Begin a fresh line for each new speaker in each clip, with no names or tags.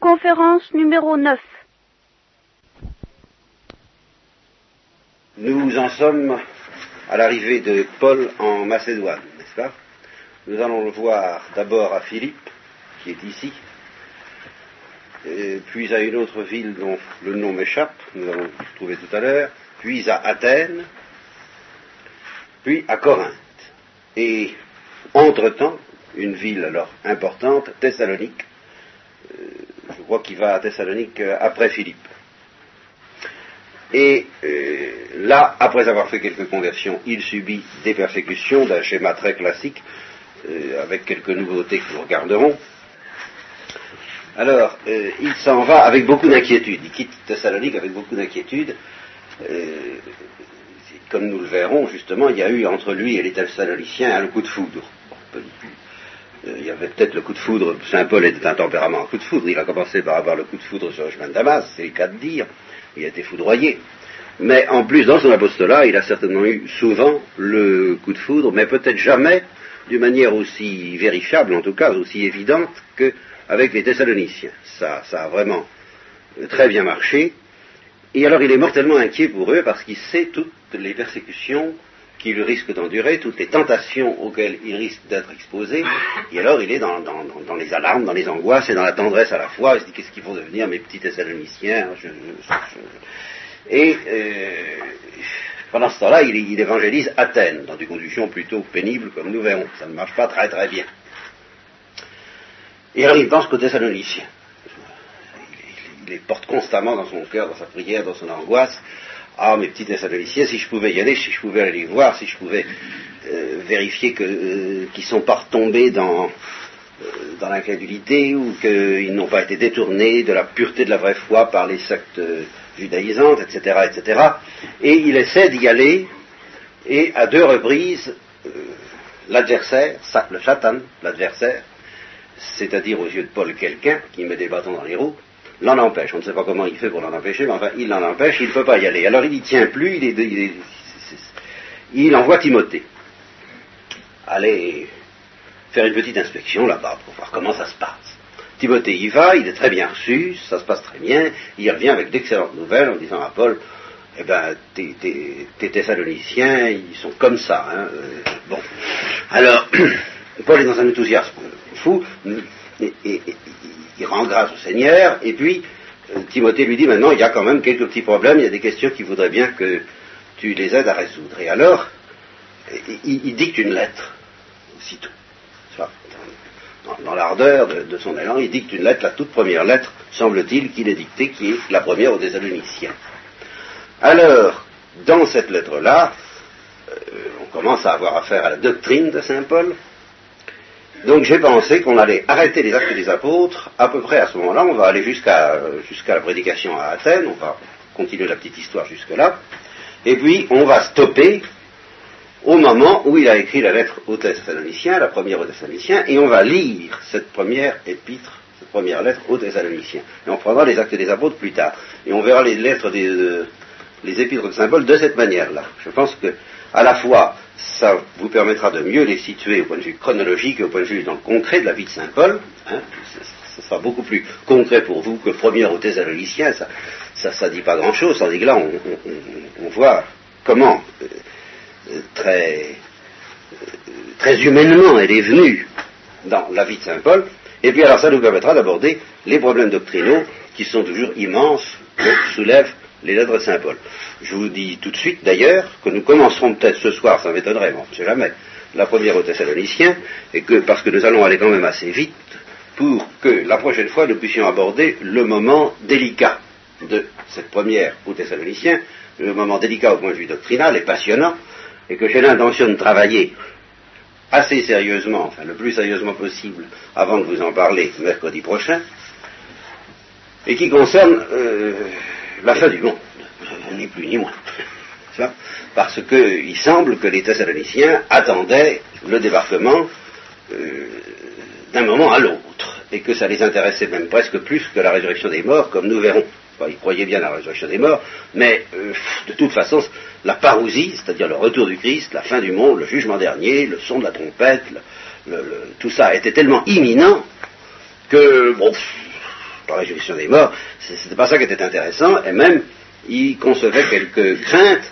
Conférence numéro 9.
Nous en sommes à l'arrivée de Paul en Macédoine, n'est-ce pas? Nous allons le voir d'abord à Philippe, qui est ici, puis à une autre ville dont le nom m'échappe, nous allons le trouver tout à l'heure, puis à Athènes, puis à Corinthe. Et entre-temps, une ville alors importante, Thessalonique, euh, je crois qu'il va à Thessalonique euh, après Philippe. Et euh, là, après avoir fait quelques conversions, il subit des persécutions d'un schéma très classique, avec quelques nouveautés que nous regarderons. Alors, il s'en va avec beaucoup d'inquiétude. Il quitte Thessalonique avec beaucoup d'inquiétude. comme nous le verrons, justement, il y a eu entre lui et les Thessaloniciens un coup de foudre. Euh, il y avait peut-être le coup de foudre, Saint Paul était un tempérament en coup de foudre, il a commencé par avoir le coup de foudre sur le chemin de Damas, c'est le cas de dire, il a été foudroyé. Mais en plus, dans son apostolat, il a certainement eu souvent le coup de foudre, mais peut-être jamais d'une manière aussi vérifiable, en tout cas aussi évidente, qu'avec les Thessaloniciens. Ça, ça a vraiment très bien marché. Et alors il est mortellement inquiet pour eux parce qu'il sait toutes les persécutions qu'il risque d'endurer, toutes les tentations auxquelles il risque d'être exposé, et alors il est dans, les alarmes, dans les angoisses et dans la tendresse à la fois, il se dit qu'est-ce qu'ils vont devenir mes petits Thessaloniciens Et euh, pendant ce temps-là, il, évangélise Athènes, dans des conditions plutôt pénibles, comme nous verrons, ça ne marche pas très très bien. Et alors il pense qu'aux Thessaloniciens. il les porte constamment dans son cœur, dans sa prière, dans son angoisse, ah, mes petits Thessaloniciens, si je pouvais y aller, si je pouvais aller les voir, si je pouvais euh, vérifier euh, qu'ils ne sont pas retombés dans, euh, dans l'incrédulité ou qu'ils n'ont pas été détournés de la pureté de la vraie foi par les sectes judaïsantes, etc., etc. Et il essaie d'y aller, et à deux reprises, l'adversaire, le Satan, l'adversaire, c'est-à-dire aux yeux de Paul quelqu'un qui met des bâtons dans les roues, l'en empêche. On ne sait pas comment il fait pour l'en empêcher, mais enfin, il l'en empêche, il ne peut pas y aller. Alors il n'y tient plus, il, il, envoie Timothée. Aller faire une petite inspection là-bas pour voir comment ça se passe. Timothée y va, il est très bien reçu, ça se passe très bien, il revient avec d'excellentes nouvelles en disant à Paul, eh ben, tes, Thessaloniciens, ils sont comme ça. Hein, euh, bon. Alors, Paul est dans un enthousiasme fou, il rend grâce au Seigneur, et puis euh, Timothée lui dit maintenant il y a quand même quelques petits problèmes, il y a des questions qu'il voudrait bien que tu les aides à résoudre. Et alors, il, dicte une lettre, aussitôt. Dans, l'ardeur de, son élan, il dicte une lettre, la toute première lettre, semble-t-il, qu'il est dictée, qui est la première aux Thessaloniciens. Alors, dans cette lettre-là, euh, on commence à avoir affaire à la doctrine de Saint Paul, donc j'ai pensé qu'on allait arrêter les actes des apôtres à peu près à ce moment-là. On va aller jusqu'à jusqu'à la prédication à Athènes. On va continuer la petite histoire jusque-là. Et puis on va stopper au moment où il a écrit la lettre aux Thessaloniciens, la première aux Thessaloniciens, et on va lire cette première épître, cette première lettre aux Thessaloniciens. Et on prendra les actes des apôtres plus tard. Et on verra les lettres des, euh, les épîtres de symboles de cette manière-là. Je pense que à la fois ça vous permettra de mieux les situer au point de vue chronologique et au point de vue dans le concret de la vie de Saint Paul. Hein, ce sera beaucoup plus concret pour vous que première aux Thessaloniciens. Ça, ça, dit pas grand-chose. Tandis que là, on, voit comment euh, très, euh, très humainement elle est venue dans la vie de Saint Paul. Et puis alors, ça nous permettra d'aborder les problèmes doctrinaux qui sont toujours immenses soulèvent les lettres de Saint Paul. Je vous dis tout de suite d'ailleurs que nous commencerons peut-être ce soir, ça m'étonnerait, mais on ne sait jamais, la première aux Thessaloniciens, et que parce que nous allons aller quand même assez vite, pour que la prochaine fois nous puissions aborder le moment délicat de cette première aux Thessaloniciens, le moment délicat au point de vue doctrinal et passionnant, et que j'ai l'intention de travailler assez sérieusement, enfin le plus sérieusement possible, avant de vous en parler mercredi prochain, et qui concerne euh, la fin du monde ni plus ni moins. Parce qu'il semble que les Thessaloniciens attendaient le débarquement euh, d'un moment à l'autre, et que ça les intéressait même presque plus que la résurrection des morts, comme nous verrons. ils croyaient bien la résurrection des morts, mais euh, de toute façon, la parousie, c'est-à-dire le retour du Christ, la fin du monde, le jugement dernier, le son de la trompette, tout ça était tellement imminent que, la résurrection des morts, c'était pas ça qui était intéressant, et même, il concevait quelques craintes,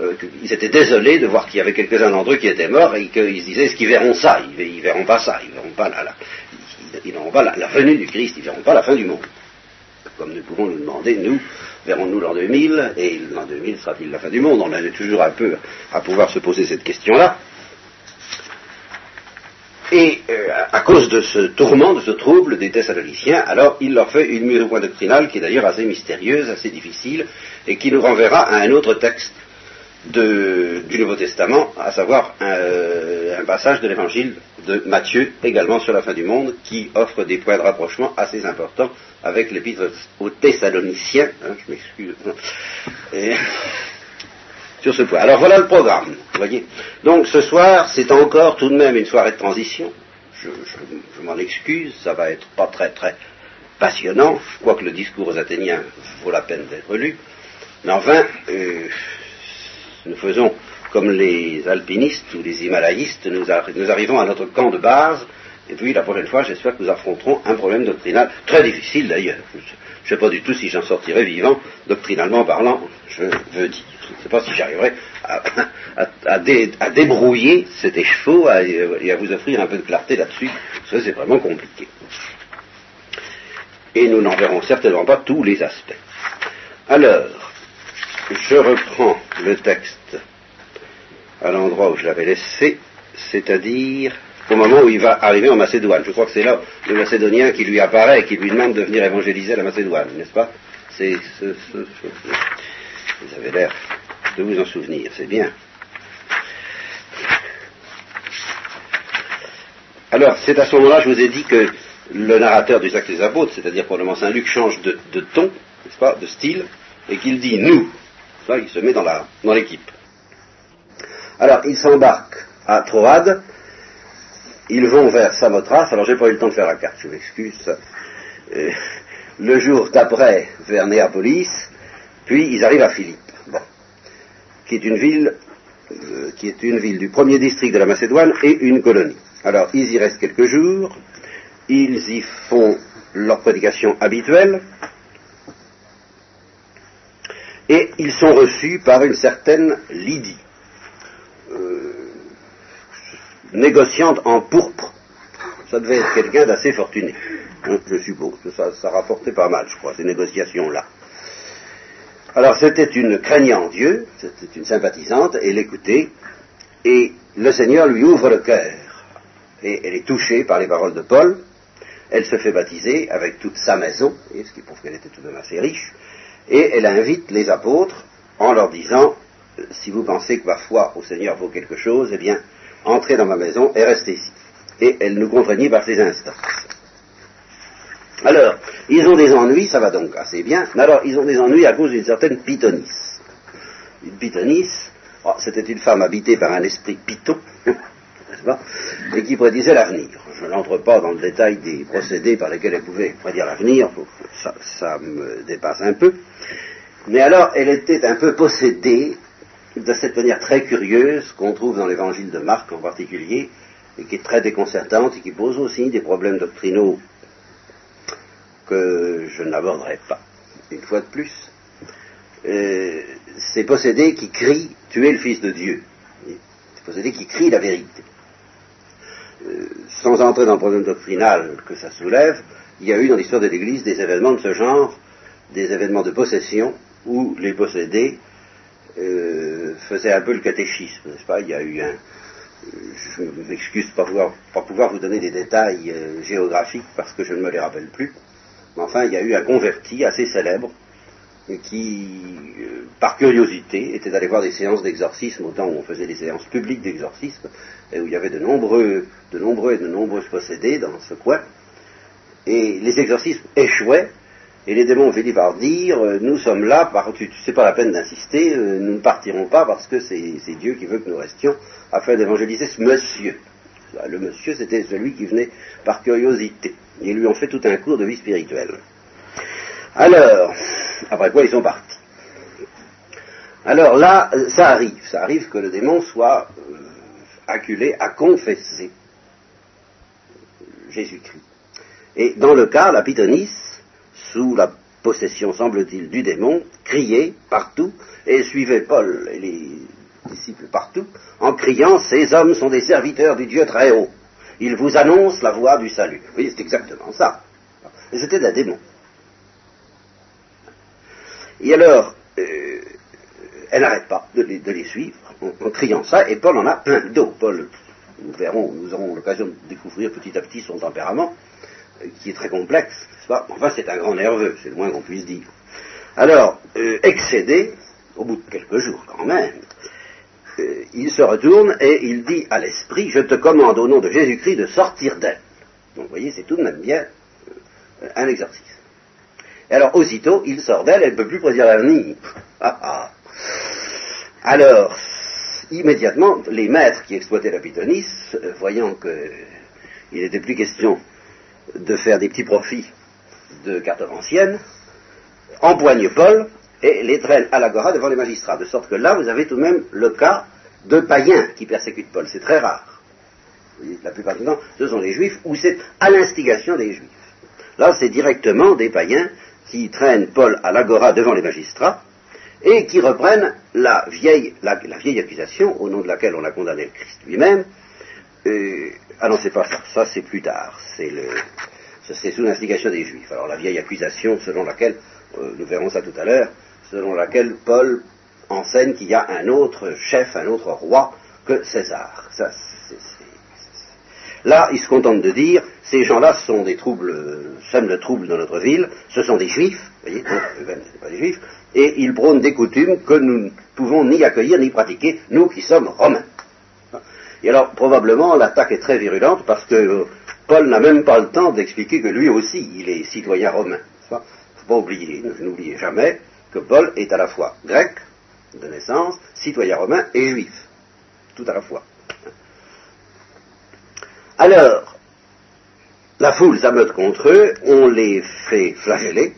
euh, ils étaient désolés de voir qu'il y avait quelques-uns d'entre eux qui étaient morts, et qu'ils se disaient, est-ce qu'ils verront ça? Ils, verront pas ça, ils verront pas la, ils, la, venue du Christ, ils verront pas la fin du monde. Comme nous pouvons nous demander, nous, verrons-nous l'an 2000, et l'an 2000 sera-t-il la fin du monde? On a toujours un peu à pouvoir se poser cette question-là. Et euh, à cause de ce tourment, de ce trouble des Thessaloniciens, alors il leur fait une mise au point doctrinale qui est d'ailleurs assez mystérieuse, assez difficile, et qui nous renverra à un autre texte du Nouveau Testament, à savoir un, euh, un passage de l'évangile de Matthieu, également sur la fin du monde, qui offre des points de rapprochement assez importants avec l'épître aux Thessaloniciens. Hein, je m'excuse Alors voilà le programme, voyez. Donc ce soir, c'est encore tout de même une soirée de transition. Je, m'en excuse, ça va être pas très très passionnant, quoique le discours aux Athéniens vaut la peine d'être lu. Mais enfin, euh, nous faisons comme les alpinistes ou les himalayistes, nous, arrivons à notre camp de base, et puis la prochaine fois, j'espère que nous affronterons un problème doctrinal, très difficile d'ailleurs. Je ne sais pas du tout si j'en sortirai vivant, doctrinalement parlant, je veux dire. Je ne sais pas si j'arriverai à, débrouiller cet écheveau et à vous offrir un peu de clarté là-dessus, parce que c'est vraiment compliqué. Et nous n'en verrons certainement pas tous les aspects. Alors, je reprends le texte à l'endroit où je l'avais laissé, c'est-à-dire au moment où il va arriver en Macédoine. Je crois que c'est là le Macédonien qui lui apparaît et qui lui demande de venir évangéliser la Macédoine, n'est-ce pas? C'est ce, vous avez l'air de vous en souvenir, c'est bien. Alors, c'est à ce moment-là, je vous ai dit que le narrateur du Actes des Apôtres, c'est-à-dire probablement Saint Luc, change de, ton, n'est-ce pas, de style, et qu'il dit nous. Ça, il se met dans l'équipe. alors, ils s'embarquent à Troade, ils vont vers Samothrace, alors j'ai pas eu le temps de faire la carte, je m'excuse. Euh, le jour d'après, vers Néapolis, puis ils arrivent à Philippe, qui est une ville euh, qui est une ville du premier district de la Macédoine et une colonie. Alors ils y restent quelques jours, ils y font leur prédication habituelle, et ils sont reçus par une certaine Lydie, euh, négociante en pourpre. Ça devait être quelqu'un d'assez fortuné, hein, je suppose. Ça, ça rapportait pas mal, je crois, ces négociations-là. Alors c'était une craignant Dieu, c'était une sympathisante, elle écoutait, et le Seigneur lui ouvre le cœur. Et elle est touchée par les paroles de Paul, elle se fait baptiser avec toute sa maison, et ce qui prouve qu'elle était tout de même assez riche, et elle invite les apôtres en leur disant, si vous pensez que ma foi au Seigneur vaut quelque chose, eh bien, entrez dans ma maison et restez ici. Et elle nous contraignit par ses instances. Alors, ils ont des ennuis, ça va donc assez bien, mais alors ils ont des ennuis à cause d'une certaine Pythonisse. Une Pythonisse, oh, c'était une femme habitée par un esprit python, n'est-ce pas, et qui prédisait l'avenir. Je n'entre pas dans le détail des procédés par lesquels elle pouvait prédire l'avenir, ça, ça me dépasse un peu. Mais alors, elle était un peu possédée de cette manière très curieuse qu'on trouve dans l'évangile de Marc en particulier, et qui est très déconcertante et qui pose aussi des problèmes doctrinaux que je n'aborderai pas, une fois de plus, euh, c'est possédé qui crie tuer le Fils de Dieu. C'est possédé qui crie la vérité. Euh, sans entrer dans le problème doctrinal que ça soulève, il y a eu dans l'histoire de l'Église des événements de ce genre, des événements de possession, où les possédés euh, faisaient un peu le catéchisme, n'est-ce pas? Il y a eu un, je m'excuse de ne pas pouvoir, vous donner des détails géographiques parce que je ne me les rappelle plus, mais enfin, il y a eu un converti assez célèbre qui, euh, par curiosité, était allé voir des séances d'exorcisme au temps où on faisait des séances publiques d'exorcisme, et où il y avait de nombreux, de nombreux et de nombreuses possédés dans ce coin. Et les exorcismes échouaient, et les démons finissent par dire euh, Nous sommes là, sais pas la peine d'insister, euh, nous ne partirons pas parce que c'est Dieu qui veut que nous restions afin d'évangéliser ce monsieur. Le monsieur, c'était celui qui venait par curiosité. Ils lui ont fait tout un cours de vie spirituelle. Alors, après quoi ils sont partis. Alors là, ça arrive, ça arrive que le démon soit euh, acculé à confesser Jésus-Christ. Et dans le cas, la pythonisse sous la possession, semble-t-il, du démon, criaient partout et suivaient Paul et les disciples partout en criant Ces hommes sont des serviteurs du Dieu très haut. Ils vous annoncent la voie du salut. Voyez, c'est exactement ça. C'était un démon. Et alors, euh, elle n'arrête pas de les, suivre en, criant ça, et Paul en a plein d'eau. Paul, nous verrons, nous aurons l'occasion de découvrir petit à petit son tempérament, qui est très complexe, pas? Enfin, c'est un grand nerveux, c'est le moins qu'on puisse dire. Alors, euh, excédé, au bout de quelques jours quand même, il se retourne et il dit à l'esprit, je te commande au nom de Jésus-Christ de sortir d'elle. Donc, vous voyez, c'est tout de même bien un exercice. Et alors, aussitôt, il sort d'elle, elle ne peut plus prédire l'avenir. Ah, ah. Alors, immédiatement, les maîtres qui exploitaient la Pythonis, euh, voyant qu'il n'était plus question de faire des petits profits de cartes anciennes, empoignent Paul et les traînent à l'agora devant les magistrats. De sorte que là, vous avez tout de même le cas de païens qui persécutent Paul. C'est très rare. La plupart du temps, ce sont les juifs ou c'est à l'instigation des juifs. Là, c'est directement des païens qui traînent Paul à l'agora devant les magistrats et qui reprennent la vieille, la, vieille accusation au nom de laquelle on a condamné le Christ lui-même. Euh, ah non, c'est pas ça, ça c'est plus tard, c'est le, c'est sous l'instigation des Juifs. Alors la vieille accusation selon laquelle, euh, nous verrons ça tout à l'heure, selon laquelle Paul enseigne qu'il y a un autre chef, un autre roi que César. Là, il se contente de dire, ces gens-là sont des troubles, sèment le dans notre ville, ce sont des juifs, vous voyez, ce pas des juifs, et ils prônent des coutumes que nous ne pouvons ni accueillir ni pratiquer, nous qui sommes romains. Et alors, probablement, l'attaque est très virulente parce que Paul n'a même pas le temps d'expliquer que lui aussi, il est citoyen romain. Il ne faut pas oublier, n'oubliez jamais que Paul est à la fois grec, de naissance, citoyen romain et juif, tout à la fois. Alors, la foule s'ameute contre eux, on les fait flageller,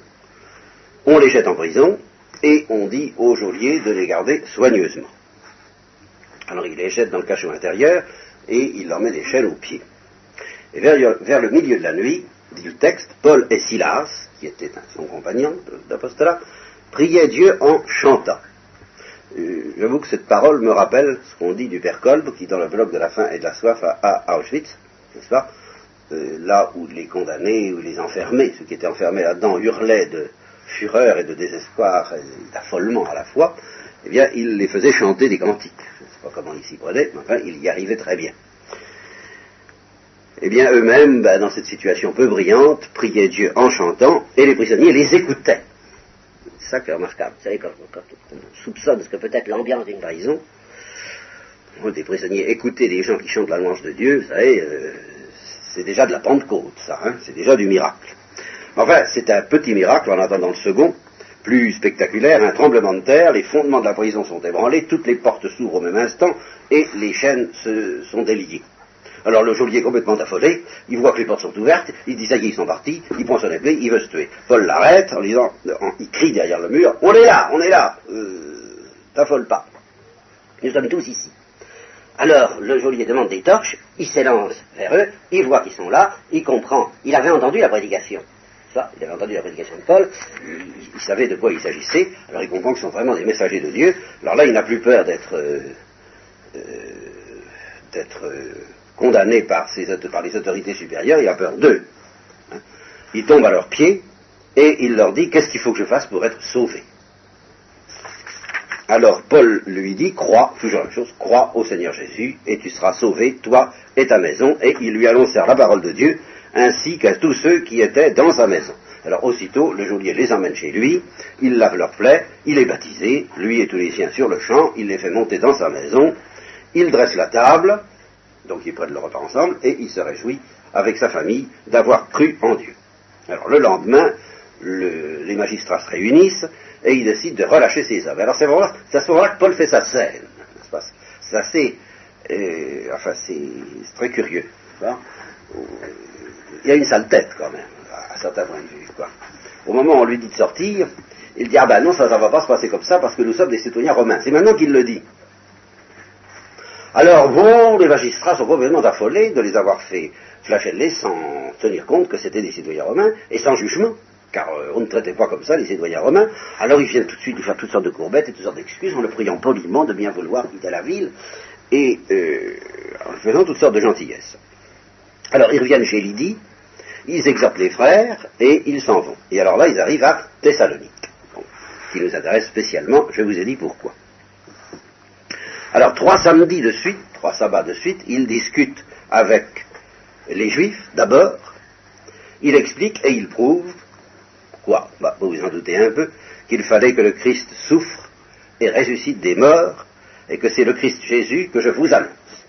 on les jette en prison, et on dit au geôlier de les garder soigneusement. Alors il les jette dans le cachot intérieur, et il leur met des chaînes aux pieds. Et vers, le milieu de la nuit, dit le texte, Paul et Silas, qui étaient son compagnon d'apostolat, priaient Dieu en chantant. Euh, j'avoue que cette parole me rappelle ce qu'on dit du père Kolb, qui dans le bloc de la faim et de la soif à Auschwitz, n'est-ce pas euh, Là où les condamnés ou les enfermés, ceux qui étaient enfermés là-dedans, hurlaient de fureur et de désespoir et d'affolement à la fois, eh bien, il les faisait chanter des cantiques. Je ne sais pas comment ils s'y prenaient, mais enfin, il y arrivait très bien. Eh bien, eux-mêmes, ben, dans cette situation peu brillante, priaient Dieu en chantant, et les prisonniers les écoutaient. C'est ça qui est remarquable. Vous savez, quand, on soupçonne ce que peut être l'ambiance d'une prison, des prisonniers écouter des gens qui chantent la louange de Dieu, vous savez, euh, c'est déjà de la Pentecôte, ça, hein, c'est déjà du miracle. Enfin, c'est un petit miracle en attendant le second, plus spectaculaire, un tremblement de terre, les fondements de la prison sont ébranlés, toutes les portes s'ouvrent au même instant, et les chaînes se sont déliées. Alors le geôlier complètement affolé, il voit que les portes sont ouvertes, il dit ça y est, ils sont partis, il prend son épée, il veut se tuer. Paul l'arrête en disant, il crie derrière le mur, on est là, on est là, euh, t'affole pas. Nous sommes tous ici. Alors le geôlier demande des torches, il s'élance vers eux, il voit qu'ils sont là, il comprend, il avait entendu la prédication. Il avait entendu la prédication de Paul, il, savait de quoi il s'agissait, alors il comprend que ce sont vraiment des messagers de Dieu, alors là il n'a plus peur d'être euh, euh, euh, condamné par, les autorités supérieures, il a peur d'eux. Hein. Il tombe à leurs pieds et il leur dit qu'est-ce qu'il faut que je fasse pour être sauvé? Alors Paul lui dit, crois, toujours la même chose, crois au Seigneur Jésus, et tu seras sauvé, toi et ta maison, et il lui annoncèrent la parole de Dieu, ainsi qu'à tous ceux qui étaient dans sa maison. Alors aussitôt, le geôlier les emmène chez lui, il lave leur plaie, il est baptisé, lui et tous les siens sur le champ, il les fait monter dans sa maison, il dresse la table, donc il prête le repas ensemble, et il se réjouit avec sa famille d'avoir cru en Dieu. Alors le lendemain, les magistrats se réunissent, et il décide de relâcher ses hommes. Alors c'est à ce moment-là que Paul fait sa scène. C'est assez, euh, enfin c'est très curieux. Il y a une sale tête quand même, à certains points de vue. Au moment où on lui dit de sortir, il dit ah ben non ça ne va pas se passer comme ça parce que nous sommes des citoyens romains. C'est maintenant qu'il le dit. Alors bon, les magistrats sont complètement affolés de les avoir fait flageller sans tenir compte que c'était des citoyens romains et sans jugement. car euh, on ne traitait pas comme ça les citoyens romains. Alors ils viennent tout de suite lui faire toutes sortes de courbettes et toutes sortes d'excuses en le priant poliment de bien vouloir quitter la ville et euh, en faisant toutes sortes de gentillesses. Alors ils reviennent chez Lydie, ils exhortent les frères et ils s'en vont. Et alors là, ils arrivent à Thessalonique, qui nous intéresse spécialement, je vous ai dit pourquoi. Alors trois samedis de suite, trois sabbats de suite, ils discutent avec les Juifs d'abord, il explique et il prouve, quoi bah, Vous vous en doutez un peu, qu'il fallait que le Christ souffre et ressuscite des morts, et que c'est le Christ Jésus que je vous annonce.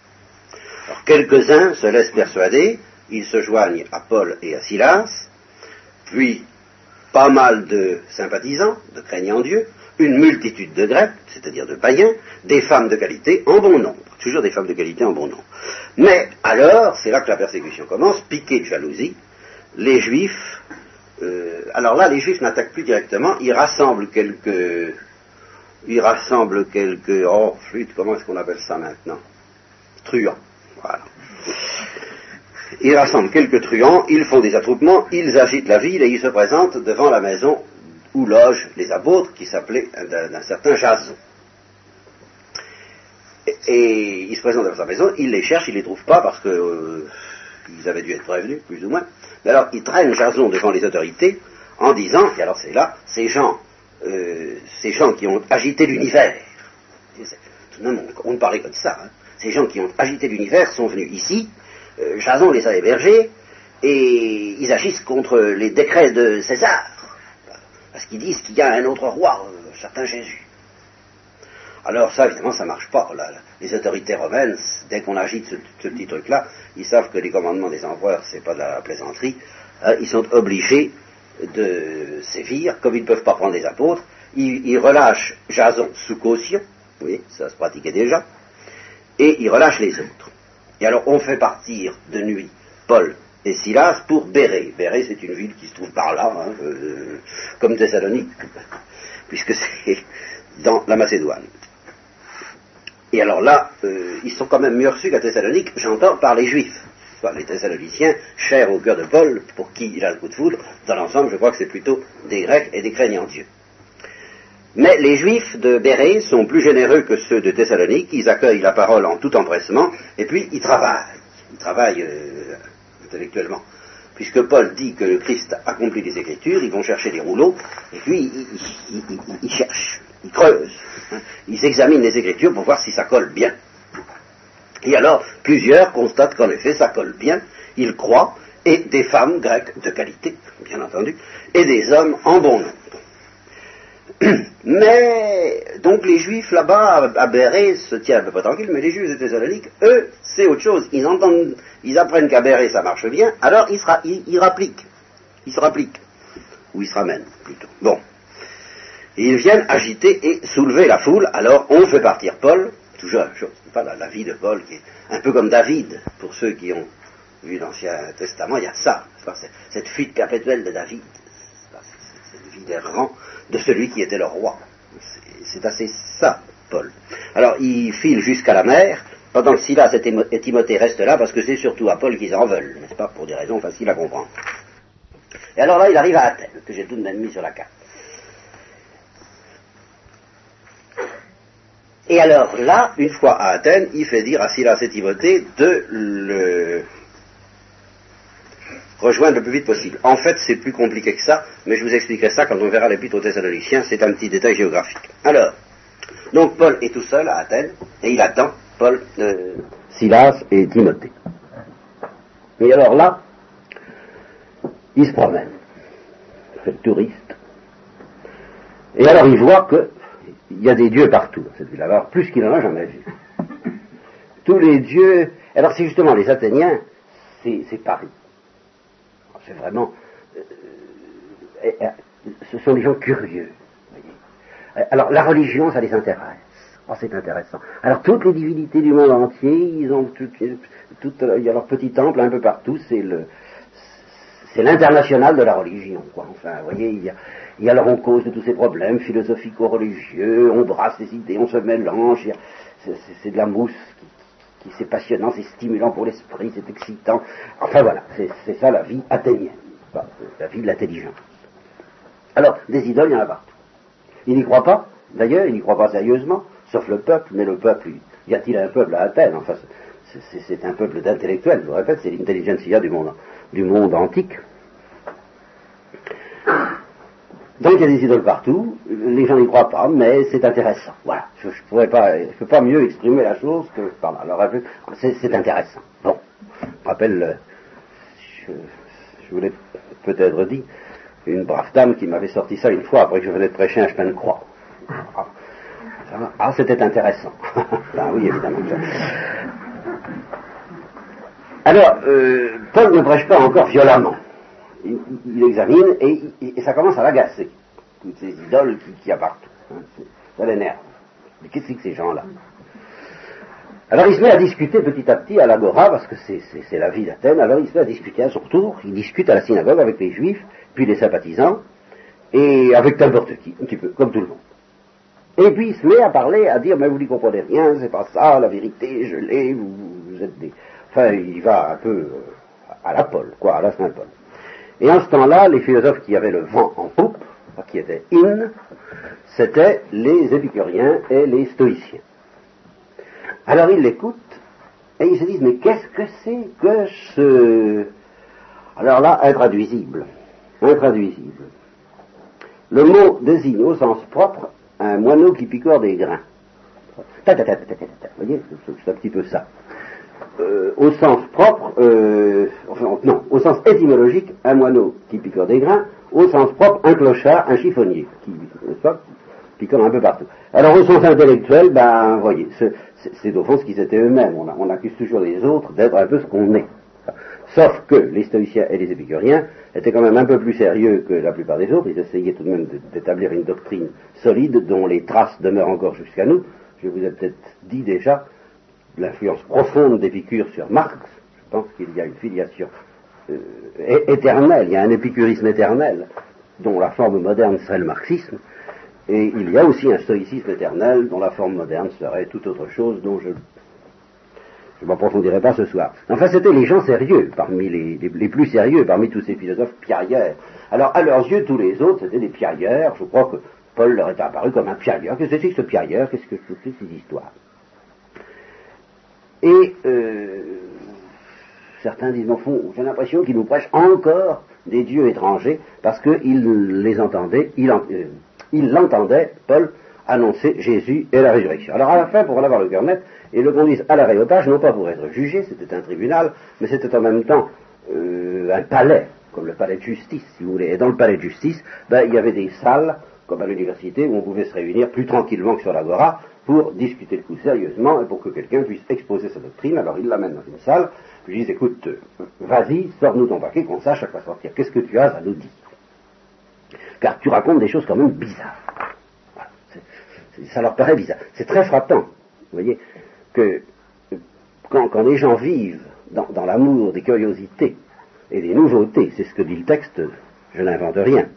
Quelques-uns se laissent persuader, ils se joignent à Paul et à Silas, puis pas mal de sympathisants, de craignants Dieu, une multitude de Grecs, c'est-à-dire de païens, des femmes de qualité en bon nombre, toujours des femmes de qualité en bon nombre. Mais alors, c'est là que la persécution commence, piquée de jalousie, les Juifs, euh, alors là, les Juifs n'attaquent plus directement, ils rassemblent quelques, ils rassemblent quelques, oh, flûte, comment est-ce qu'on appelle ça maintenant? Truands, Ils rassemblent quelques truands, ils font des attroupements, ils agitent la ville et ils se présentent devant la maison où logent les apôtres qui s'appelaient d'un certain Jason. Et, ils se présentent devant sa maison, ils les cherchent, ils ne les trouvent pas parce que euh, ils avaient dû être prévenus, plus ou moins. Mais alors ils traînent Jason devant les autorités en disant, et alors c'est là, ces gens, euh, ces gens qui ont agité l'univers, on ne parlait que de ça, hein. Ces gens qui ont agité l'univers sont venus ici, euh, Jason les a hébergés, et ils agissent contre les décrets de César, parce qu'ils disent qu'il y a un autre roi, un certain Jésus. Alors ça, évidemment, ça ne marche pas. les autorités romaines, dès qu'on agite ce, petit truc-là, ils savent que les commandements des empereurs, c'est pas de la plaisanterie. Hein, ils sont obligés de sévir, comme ils ne peuvent pas prendre les apôtres, ils, relâchent Jason sous caution, oui, ça se pratiquait déjà, et ils relâchent les autres. Et alors on fait partir de nuit Paul et Silas pour Béré. Béré, c'est une ville qui se trouve par là, hein, euh, comme Thessalonique, puisque c'est dans la Macédoine. Et alors là, euh, ils sont quand même mieux reçus qu'à Thessalonique, j'entends, par les Juifs. les Thessaloniciens, chers au cœur de Paul, pour qui il a le coup de foudre, dans l'ensemble, je crois que c'est plutôt des Grecs et des craignants Dieu. Mais les Juifs de Bérée sont plus généreux que ceux de Thessalonique, ils accueillent la parole en tout empressement, et puis ils travaillent. Ils travaillent euh, intellectuellement. Puisque Paul dit que le Christ accomplit les Écritures, ils vont chercher des rouleaux, et puis ils cherchent ils creusent, hein. ils examinent les Écritures pour voir si ça colle bien. Et alors, plusieurs constatent qu'en effet, ça colle bien, ils croient, et des femmes grecques de qualité, bien entendu, et des hommes en bon nombre. Mais, donc les juifs là-bas, à Béré, se tiennent à peu près tranquilles, mais les juifs des Thessaloniques, eux, c'est autre chose. Ils entendent, ils apprennent qu'à Béré ça marche bien, alors ils, ils, ils rappliquent. Ils se rappliquent. Ou ils se ramènent, plutôt. Bon ils viennent agiter et soulever la foule. Alors on fait partir Paul, toujours la chose, pas la, vie de Paul qui est un peu comme David, pour ceux qui ont vu l'Ancien Testament, il y a ça, cette fuite perpétuelle de David, cette vie d'errant de celui qui était le roi. C'est assez ça, Paul. Alors il file jusqu'à la mer, pendant que Silas et Timothée restent là, parce que c'est surtout à Paul qu'ils en veulent, n'est-ce pas, pour des raisons faciles à comprendre. Et alors là, il arrive à Athènes, que j'ai tout de même mis sur la carte. Et alors là, une fois à Athènes, il fait dire à Silas et Timothée de le rejoindre le plus vite possible. En fait, c'est plus compliqué que ça, mais je vous expliquerai ça quand on verra l'épître aux Thessaloniciens, c'est un petit détail géographique. Alors, donc Paul est tout seul à Athènes, et il attend Paul, euh, Silas et Timothée. Et alors là, il se promène, fait le touriste, et alors il voit que il y a des dieux partout dans cette ville-là, plus qu'il n'en a jamais vu. Tous les dieux. Alors c'est justement les Athéniens, c'est Paris. C'est vraiment. Euh, euh, ce sont des gens curieux. Alors la religion, ça les intéresse. Oh, c'est intéressant. Alors toutes les divinités du monde entier, ils ont il y a leur petit temple un peu partout. C'est l'international de la religion. Quoi. Enfin, vous voyez, il y a, et alors on cause de tous ces problèmes philosophico-religieux, on brasse les idées, on se mélange, c'est de la mousse qui, c'est passionnant, c'est stimulant pour l'esprit, c'est excitant. Enfin voilà, c'est ça la vie athénienne, la vie de l'intelligence. Alors, des idoles, il y en a partout. Ils n'y croient pas, d'ailleurs, ils n'y croient pas sérieusement, sauf le peuple, mais le peuple, y a-t-il un peuple à Athènes? Enfin, c'est un peuple d'intellectuels, je vous répète, c'est l'intelligentsia du monde, du monde antique. Donc il y a des idoles partout, les gens n'y croient pas, mais c'est intéressant. Voilà, je ne pourrais pas, peux pas mieux exprimer la chose que par là. C'est intéressant. Bon, je rappelle, je, voulais peut-être dire, une brave dame qui m'avait sorti ça une fois après que je venais de prêcher un chemin de croix. Ah, c'était intéressant. ben oui, évidemment. Alors, euh, Paul ne prêche pas encore violemment. Il, examine et, ça commence à l'agacer. Toutes ces idoles qui, a partout. Hein, ça l'énerve. Mais qu'est-ce que ces gens-là? Alors il se met à discuter petit à petit à l'agora, parce que c'est la vie d'Athènes, alors il se met à discuter à son retour, il discute à la synagogue avec les juifs, puis les sympathisants, et avec n'importe qui, un petit peu, comme tout le monde. Et puis il se met à parler, à dire, mais vous n'y comprenez rien, c'est pas ça, la vérité, je l'ai, vous, vous, êtes des... Enfin, il va un peu euh, à la Paul, quoi, à la Saint-Paul. Et en ce temps-là, les philosophes qui avaient le vent en poupe, qui étaient in, c'étaient les épicuriens et les stoïciens. Alors ils l'écoutent et ils se disent, mais qu'est-ce que c'est que ce... Alors là, intraduisible. Intraduisible. Le mot désigne au sens propre un moineau qui picore des grains. Vous voyez, c'est un petit peu ça. Euh, au sens propre, euh, enfin, non, au sens étymologique, un moineau qui picore des grains, au sens propre, un clochard, un chiffonnier, qui, picore un peu partout. Alors au sens intellectuel, ben, voyez, c'est au fond ce qu'ils étaient eux-mêmes. On, accuse toujours les autres d'être un peu ce qu'on est. Sauf que les stoïciens et les épicuriens étaient quand même un peu plus sérieux que la plupart des autres. Ils essayaient tout de même d'établir une doctrine solide dont les traces demeurent encore jusqu'à nous. Je vous ai peut-être dit déjà l'influence profonde d'Épicure sur Marx. Je pense qu'il y a une filiation euh, éternelle, il y a un épicurisme éternel dont la forme moderne serait le marxisme. Et il y a aussi un stoïcisme éternel dont la forme moderne serait toute autre chose dont je je m'approfondirai pas ce soir. Enfin, c'était les gens sérieux, parmi les, plus sérieux, parmi tous ces philosophes piailleurs. Alors, à leurs yeux, tous les autres, c'était des piailleurs. Je crois que Paul leur est apparu comme un piailleur. Qu'est-ce que c'est que ce piailleur? Qu'est-ce que c'est que ces histoires? Et euh, certains disent, au fond, j'ai l'impression qu'ils nous prêchent encore des dieux étrangers, parce qu'ils les entendaient, ils euh, l'entendaient, Paul, annoncer Jésus et la résurrection. Alors à la fin, pour en avoir le cœur net, et le conduisent à l'aréopage, non pas pour être jugé, c'était un tribunal, mais c'était en même temps euh, un palais, comme le palais de justice, si vous voulez. Et dans le palais de justice, ben, il y avait des salles, comme à l'université, où on pouvait se réunir plus tranquillement que sur l'agora, pour discuter le coup sérieusement et pour que quelqu'un puisse exposer sa doctrine. Alors il l'amène dans une salle, puis il dit, écoute, vas-y, sors-nous ton paquet, qu'on sache à quoi sortir. Qu'est-ce que tu as à nous dire? Car tu racontes des choses quand même bizarres. ça leur paraît bizarre. C'est très frappant. Vous voyez, que quand, les gens vivent dans, l'amour des curiosités et des nouveautés, c'est ce que dit le texte, je n'invente rien,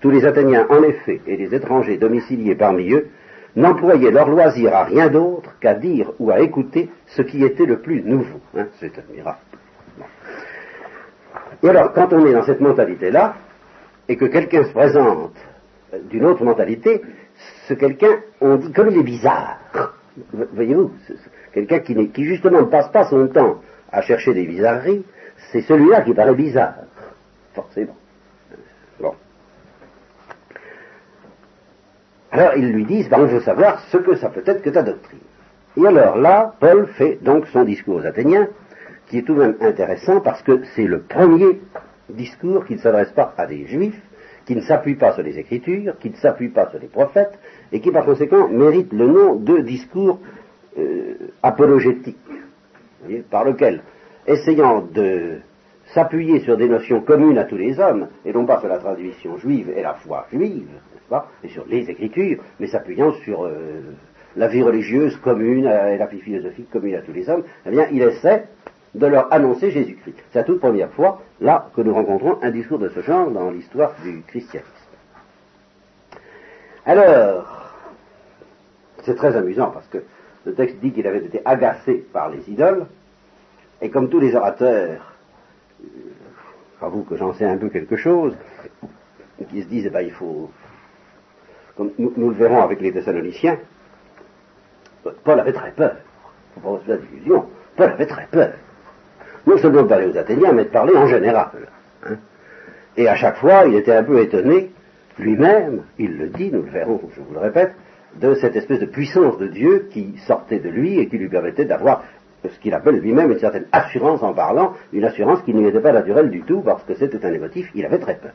tous les Athéniens, en effet, et les étrangers domiciliés parmi eux, n'employaient leur loisir à rien d'autre qu'à dire ou à écouter ce qui était le plus nouveau. Hein, c'est admirable. Et alors, quand on est dans cette mentalité-là, et que quelqu'un se présente d'une autre mentalité, ce quelqu'un, on dit comme il est bizarre. Voyez-vous, quelqu'un qui, justement ne passe pas son temps à chercher des bizarreries, c'est celui-là qui paraît bizarre, forcément. Bon. Alors ils lui disent, ben, on veut savoir ce que ça peut être que ta doctrine. Et alors là, Paul fait donc son discours aux Athéniens, qui est tout de même intéressant parce que c'est le premier discours qui ne s'adresse pas à des juifs, qui ne s'appuie pas sur les Écritures, qui ne s'appuie pas sur les prophètes, et qui par conséquent mérite le nom de discours euh, apologétique, par lequel, essayant de s'appuyer sur des notions communes à tous les hommes, et non pas sur la tradition juive et la foi juive, n'est-ce pas, et sur les Écritures, mais s'appuyant sur euh, la vie religieuse commune et la vie philosophique commune à tous les hommes, eh bien, il essaie de leur annoncer Jésus-Christ. C'est la toute première fois, là, que nous rencontrons un discours de ce genre dans l'histoire du christianisme. Alors, c'est très amusant parce que le texte dit qu'il avait été agacé par les idoles, et comme tous les orateurs, j'avoue que j'en sais un peu quelque chose, qui se disent, eh ben, il faut, comme nous, le verrons avec les Thessaloniciens, Paul avait très peur. Il faut pas se d'illusion. Paul avait très peur. Non seulement de parler aux Athéniens, mais de parler en général. hein. Et à chaque fois, il était un peu étonné, lui-même, il le dit, nous le verrons, je vous le répète, de cette espèce de puissance de Dieu qui sortait de lui et qui lui permettait d'avoir ce qu'il appelle lui-même une certaine assurance en parlant, une assurance qui ne lui était pas naturelle du tout parce que c'était un émotif, il avait très peur.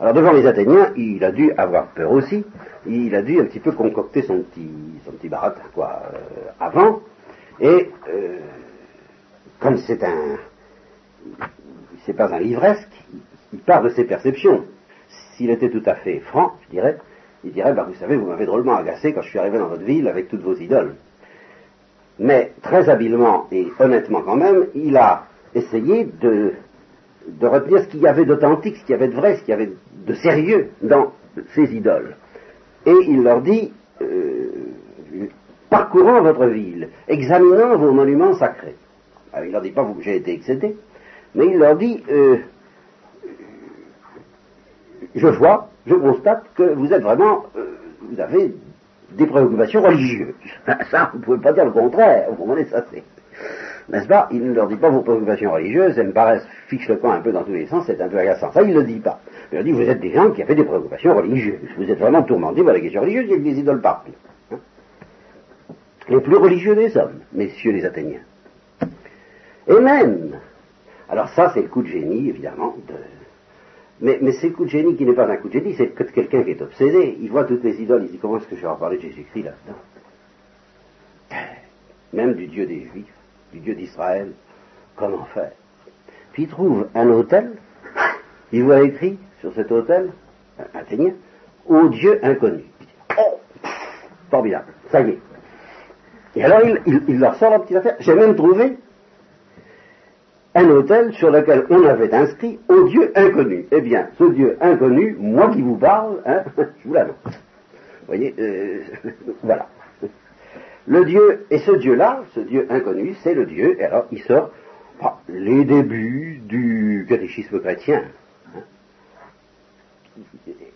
Alors devant les Athéniens, il a dû avoir peur aussi, il a dû un petit peu concocter son petit, son petit baratin, quoi, euh, avant, et euh, comme c'est un, c'est pas un livresque, il part de ses perceptions. S'il était tout à fait franc, je dirais, il dirait, bah, vous savez, vous m'avez drôlement agacé quand je suis arrivé dans votre ville avec toutes vos idoles. Mais très habilement et honnêtement quand même, il a essayé de, de retenir ce qu'il y avait d'authentique, ce qu'il y avait de vrai, ce qu'il y avait de sérieux dans ces idoles. Et il leur dit, euh, parcourant votre ville, examinant vos monuments sacrés. Il leur dit pas que j'ai été excédé, mais il leur dit, euh, je vois, je constate que vous êtes vraiment, euh, vous avez des préoccupations religieuses. Ça, vous ne pouvez pas dire le contraire, vous comprenez ça, c'est. N'est-ce pas? Il ne leur dit pas vos préoccupations religieuses, elles me paraissent fixe le camp un peu dans tous les sens, c'est un peu agaçant. Ça, il ne le dit pas. Il leur dit, vous êtes des gens qui avaient des préoccupations religieuses. Vous êtes vraiment tourmentés par les questions religieuses, il y a des idoles partout. Hein les plus religieux des hommes, messieurs les Athéniens. Et même, alors ça c'est le coup de génie, évidemment, de, mais, c'est le coup de génie qui n'est pas un coup de génie, c'est que quelqu'un qui est obsédé, il voit toutes les idoles, il dit comment est-ce que je vais en parler de Jésus-Christ là-dedans? Même du Dieu des Juifs, du Dieu d'Israël, comment faire? Puis il trouve un hôtel, il voit écrit sur cet hôtel, athénien, au Dieu inconnu. Oh Formidable, ça y est. Et alors il, il, il leur sort la petite affaire. J'ai même trouvé un hôtel sur lequel on avait inscrit au Dieu inconnu. Eh bien, ce Dieu inconnu, moi qui vous parle, hein, je vous l'annonce. Vous voyez, euh, voilà. Le Dieu, et ce Dieu-là, ce Dieu inconnu, c'est le Dieu, et alors il sort les débuts du catéchisme chrétien. Hein.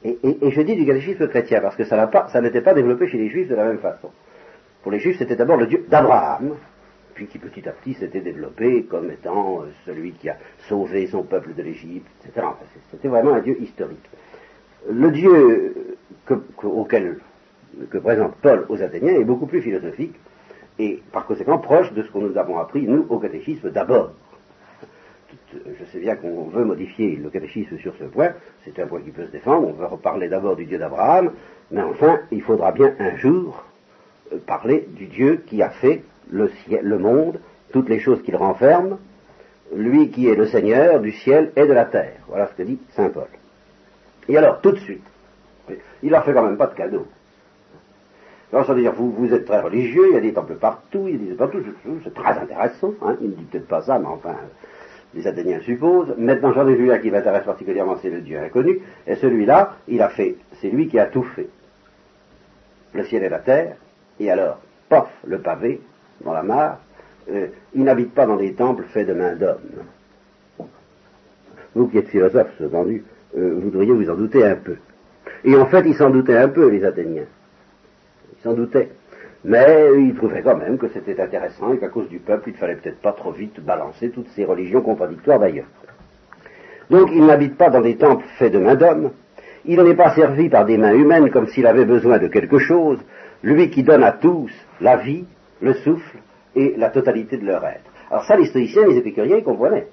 Et, je dis du catéchisme chrétien parce que ça, pas, n'était pas développé chez les juifs de la même façon. Pour les juifs, c'était d'abord le Dieu d'Abraham, puis qui petit à petit s'était développé comme étant celui qui a sauvé son peuple de l'Égypte, etc. C'était vraiment un Dieu historique. Le Dieu que, que, auquel que présente Paul aux Athéniens est beaucoup plus philosophique et par conséquent proche de ce que nous avons appris, nous, au catéchisme d'abord. Je sais bien qu'on veut modifier le catéchisme sur ce point, c'est un point qui peut se défendre, on veut reparler d'abord du Dieu d'Abraham, mais enfin, il faudra bien un jour parler du Dieu qui a fait le, monde, toutes les choses qu'il renferme, lui qui est le Seigneur du ciel et de la terre. Voilà ce que dit Saint Paul. Et alors, tout de suite, il leur fait quand même pas de cadeau. Alors, ça veut dire, vous, vous êtes très religieux, il y a des temples partout, il y a des partout, c'est très intéressant, hein, il ne dit peut-être pas ça, mais enfin, les Athéniens supposent. Maintenant, j'en ai vu un qui m'intéresse particulièrement, c'est le Dieu inconnu, et celui-là, il a fait, c'est lui qui a tout fait. Le ciel et la terre, et alors, pof, le pavé, dans la mare, euh, il n'habite pas dans des temples faits de main d'homme. Vous qui êtes philosophe, entendu, euh, vous devriez vous en douter un peu. Et en fait, ils s'en doutaient un peu, les Athéniens. Ils s'en doutaient. Mais ils trouvaient quand même que c'était intéressant et qu'à cause du peuple, il ne fallait peut-être pas trop vite balancer toutes ces religions contradictoires d'ailleurs. Donc il n'habite pas dans des temples faits de main d'homme, il n'est pas servi par des mains humaines comme s'il avait besoin de quelque chose, lui qui donne à tous la vie, le souffle et la totalité de leur être. Alors ça, les stoïciens, les épicuriens, ils comprenaient.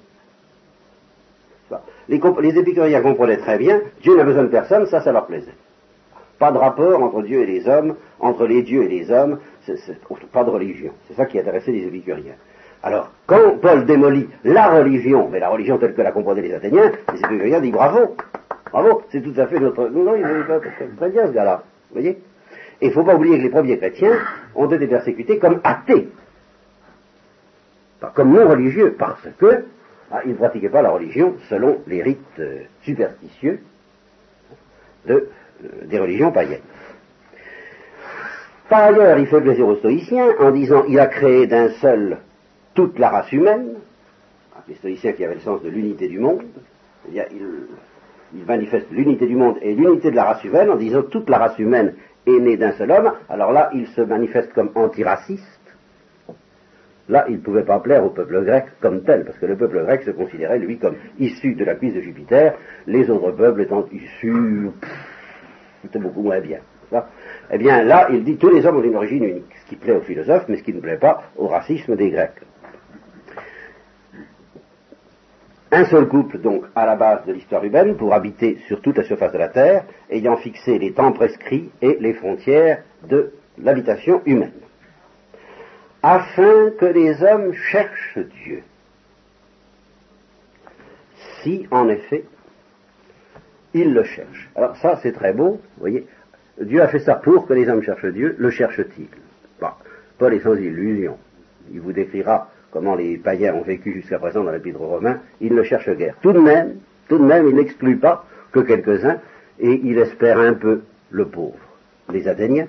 Les, épicuriens comprenaient très bien, Dieu n'a besoin de personne, ça, ça leur plaisait. Pas de rapport entre Dieu et les hommes, entre les dieux et les hommes, pas de religion. C'est ça qui intéressait les épicuriens. Alors, quand Paul démolit la religion, mais la religion telle que la comprenaient les Athéniens, les épicuriens disent bravo, bravo, c'est tout à fait notre... Non, non, il est très bien ce gars-là, vous voyez? Et il ne faut pas oublier que les premiers chrétiens ont été persécutés comme athées, comme non religieux, parce que ah, ils ne pratiquaient pas la religion selon les rites euh, superstitieux euh, des religions païennes. Par ailleurs, il fait plaisir aux stoïciens en disant il a créé d'un seul toute la race humaine, les stoïciens qui avaient le sens de l'unité du monde, il, il manifeste l'unité du monde et l'unité de la race humaine en disant toute la race humaine est née d'un seul homme, alors là, il se manifeste comme antiraciste. Là, il ne pouvait pas plaire au peuple grec comme tel, parce que le peuple grec se considérait, lui, comme issu de la cuisse de Jupiter, les autres peuples étant issus, c'était beaucoup moins bien. Eh bien, là, il dit tous les hommes ont une origine unique, ce qui plaît aux philosophes, mais ce qui ne plaît pas au racisme des Grecs. Un seul couple, donc, à la base de l'histoire humaine, pour habiter sur toute la surface de la Terre, ayant fixé les temps prescrits et les frontières de l'habitation humaine, afin que les hommes cherchent Dieu. Si, en effet, ils le cherchent. Alors ça, c'est très beau, vous voyez. Dieu a fait ça pour que les hommes cherchent Dieu, le cherchent-ils? Paul est sans illusion. Il vous décrira comment les païens ont vécu jusqu'à présent dans l'épître romain, il ne cherche guère. Tout de même, tout de même, il n'exclut pas que quelques-uns, et il espère un peu le pauvre, les Athéniens,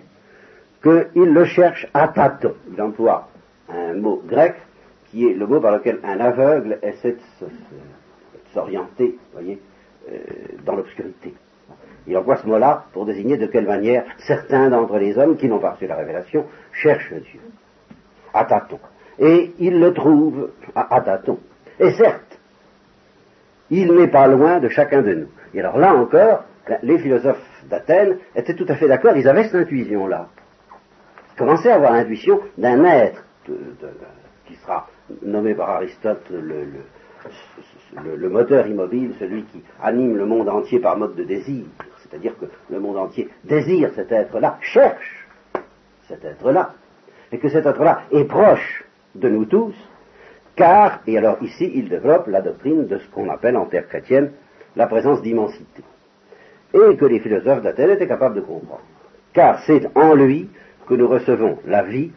qu'il le cherche à tâtons. Il emploie un mot grec qui est le mot par lequel un aveugle essaie de s'orienter, voyez, euh, dans l'obscurité. Il emploie ce mot-là pour désigner de quelle manière certains d'entre les hommes qui n'ont pas reçu la révélation cherchent Dieu. À tâtons et il le trouve à, tâtons. Et certes, il n'est pas loin de chacun de nous. Et alors là encore, les philosophes d'Athènes étaient tout à fait d'accord, ils avaient cette intuition-là. Ils commençaient à avoir l'intuition d'un être qui sera nommé par Aristote le, moteur immobile, celui qui anime le monde entier par mode de désir. C'est-à-dire que le monde entier désire cet être-là, cherche cet être-là, et que cet être-là est proche de nous tous, car, et alors ici il développe la doctrine de ce qu'on appelle en terre chrétienne la présence d'immensité, et que les philosophes d'Athènes étaient capables de comprendre. Car c'est en lui que nous recevons la vie,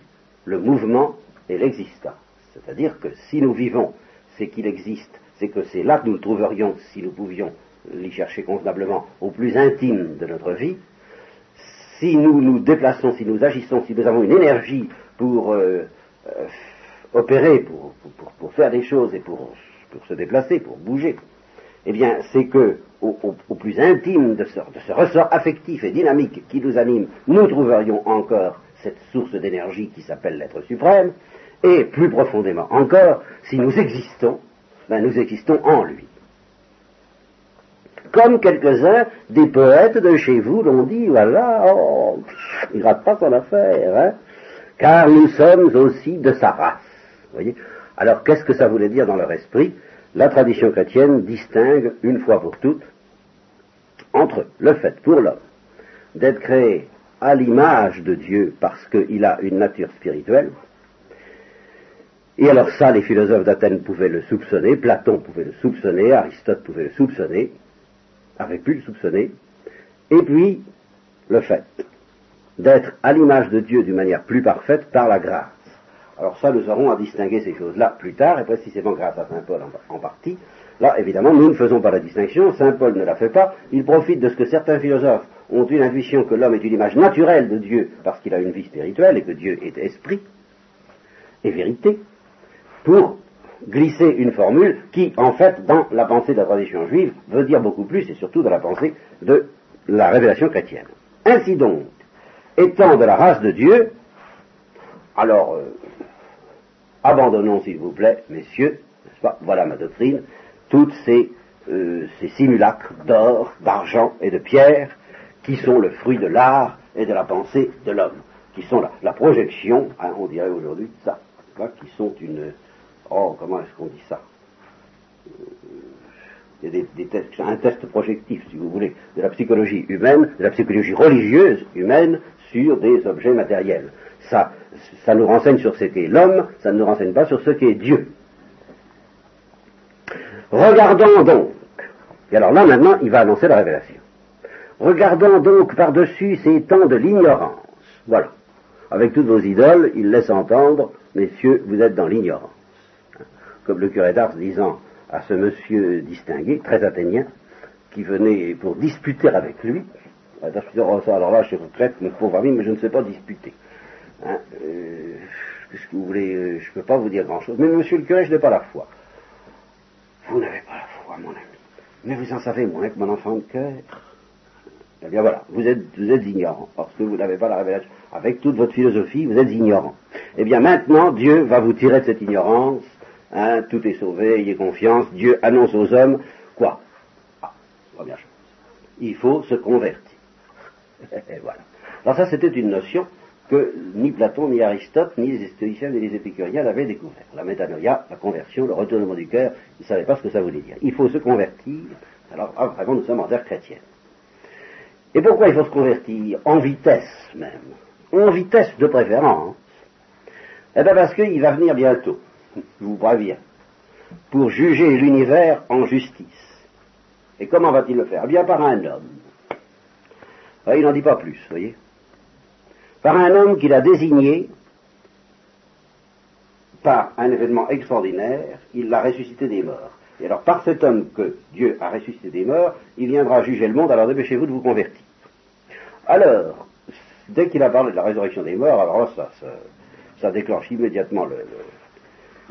le mouvement et l'existence. C'est-à-dire que si nous vivons, c'est qu'il existe, c'est que c'est là que nous le trouverions si nous pouvions l'y chercher convenablement au plus intime de notre vie. Si nous nous déplaçons, si nous agissons, si nous avons une énergie pour euh, euh, opérer, pour, pour, faire des choses et pour, pour, se déplacer, pour bouger, eh bien, c'est que, au, plus intime de ce, de ce, ressort affectif et dynamique qui nous anime, nous trouverions encore cette source d'énergie qui s'appelle l'être suprême, et plus profondément encore, si nous existons, ben nous existons en lui. Comme quelques-uns des poètes de chez vous l'ont dit, voilà, oh, il rate pas son affaire, hein, car nous sommes aussi de sa race. Alors qu'est-ce que ça voulait dire dans leur esprit La tradition chrétienne distingue une fois pour toutes entre le fait pour l'homme d'être créé à l'image de Dieu parce qu'il a une nature spirituelle. Et alors ça, les philosophes d'Athènes pouvaient le soupçonner, Platon pouvait le soupçonner, Aristote pouvait le soupçonner, avait pu le soupçonner. Et puis, le fait d'être à l'image de Dieu d'une manière plus parfaite par la grâce. Alors ça, nous aurons à distinguer ces choses-là plus tard, et précisément grâce à Saint Paul en, partie. Là, évidemment, nous ne faisons pas la distinction, Saint Paul ne la fait pas, il profite de ce que certains philosophes ont une intuition que l'homme est une image naturelle de Dieu parce qu'il a une vie spirituelle et que Dieu est esprit et vérité, pour glisser une formule qui, en fait, dans la pensée de la tradition juive, veut dire beaucoup plus, et surtout dans la pensée de la révélation chrétienne. Ainsi donc, étant de la race de Dieu, alors euh, abandonnons, s'il vous plaît, messieurs, voilà ma doctrine, toutes ces, euh, ces simulacres d'or, d'argent et de pierre qui sont le fruit de l'art et de la pensée de l'homme, qui sont la, projection, hein, on dirait aujourd'hui, ça, qui sont une... Oh, comment est-ce qu'on dit ça euh, un test projectif, si vous voulez, de la psychologie humaine, de la psychologie religieuse humaine sur des objets matériels. Ça, ça nous renseigne sur ce qu'est l'homme, ça ne nous renseigne pas sur ce qu'est Dieu. Regardons donc, et alors là maintenant il va annoncer la révélation. Regardons donc par-dessus ces temps de l'ignorance. Voilà. Avec toutes vos idoles, il laisse entendre, messieurs, vous êtes dans l'ignorance. Comme le curé d'Ars disant à ce monsieur distingué, très athénien, qui venait pour disputer avec lui, alors là, je retraite, mon pauvre ami, mais je ne sais pas disputer. Hein, euh, Qu'est-ce que vous voulez euh, Je ne peux pas vous dire grand-chose. Mais monsieur le curé, je n'ai pas la foi. Vous n'avez pas la foi, mon ami. Mais vous en savez moins que mon enfant de cœur. Eh bien voilà, vous êtes, vous êtes ignorant, parce que vous n'avez pas la révélation. Avec toute votre philosophie, vous êtes ignorant. Eh bien maintenant, Dieu va vous tirer de cette ignorance. Hein, tout est sauvé, ayez confiance. Dieu annonce aux hommes quoi? Ah, première chose. Il faut se convertir. Et voilà. Alors ça, c'était une notion que ni Platon, ni Aristote, ni les stoïciens, ni les épicuriens n'avaient découvert. La métanoïa, la conversion, le retournement du cœur, ils ne savaient pas ce que ça voulait dire. Il faut se convertir. Alors, ah, vraiment, nous sommes en terre chrétienne. Et pourquoi il faut se convertir? En vitesse même. En vitesse de préférence. Eh bien parce qu'il va venir bientôt, je vous préviens, pour juger l'univers en justice. Et comment va-t-il le faire? Eh bien par un homme. Ah, il n'en dit pas plus, voyez par un homme qu'il a désigné par un événement extraordinaire, il l'a ressuscité des morts. Et alors, par cet homme que Dieu a ressuscité des morts, il viendra juger le monde, alors dépêchez-vous de vous convertir. Alors, dès qu'il a parlé de la résurrection des morts, alors ça, ça, déclenche immédiatement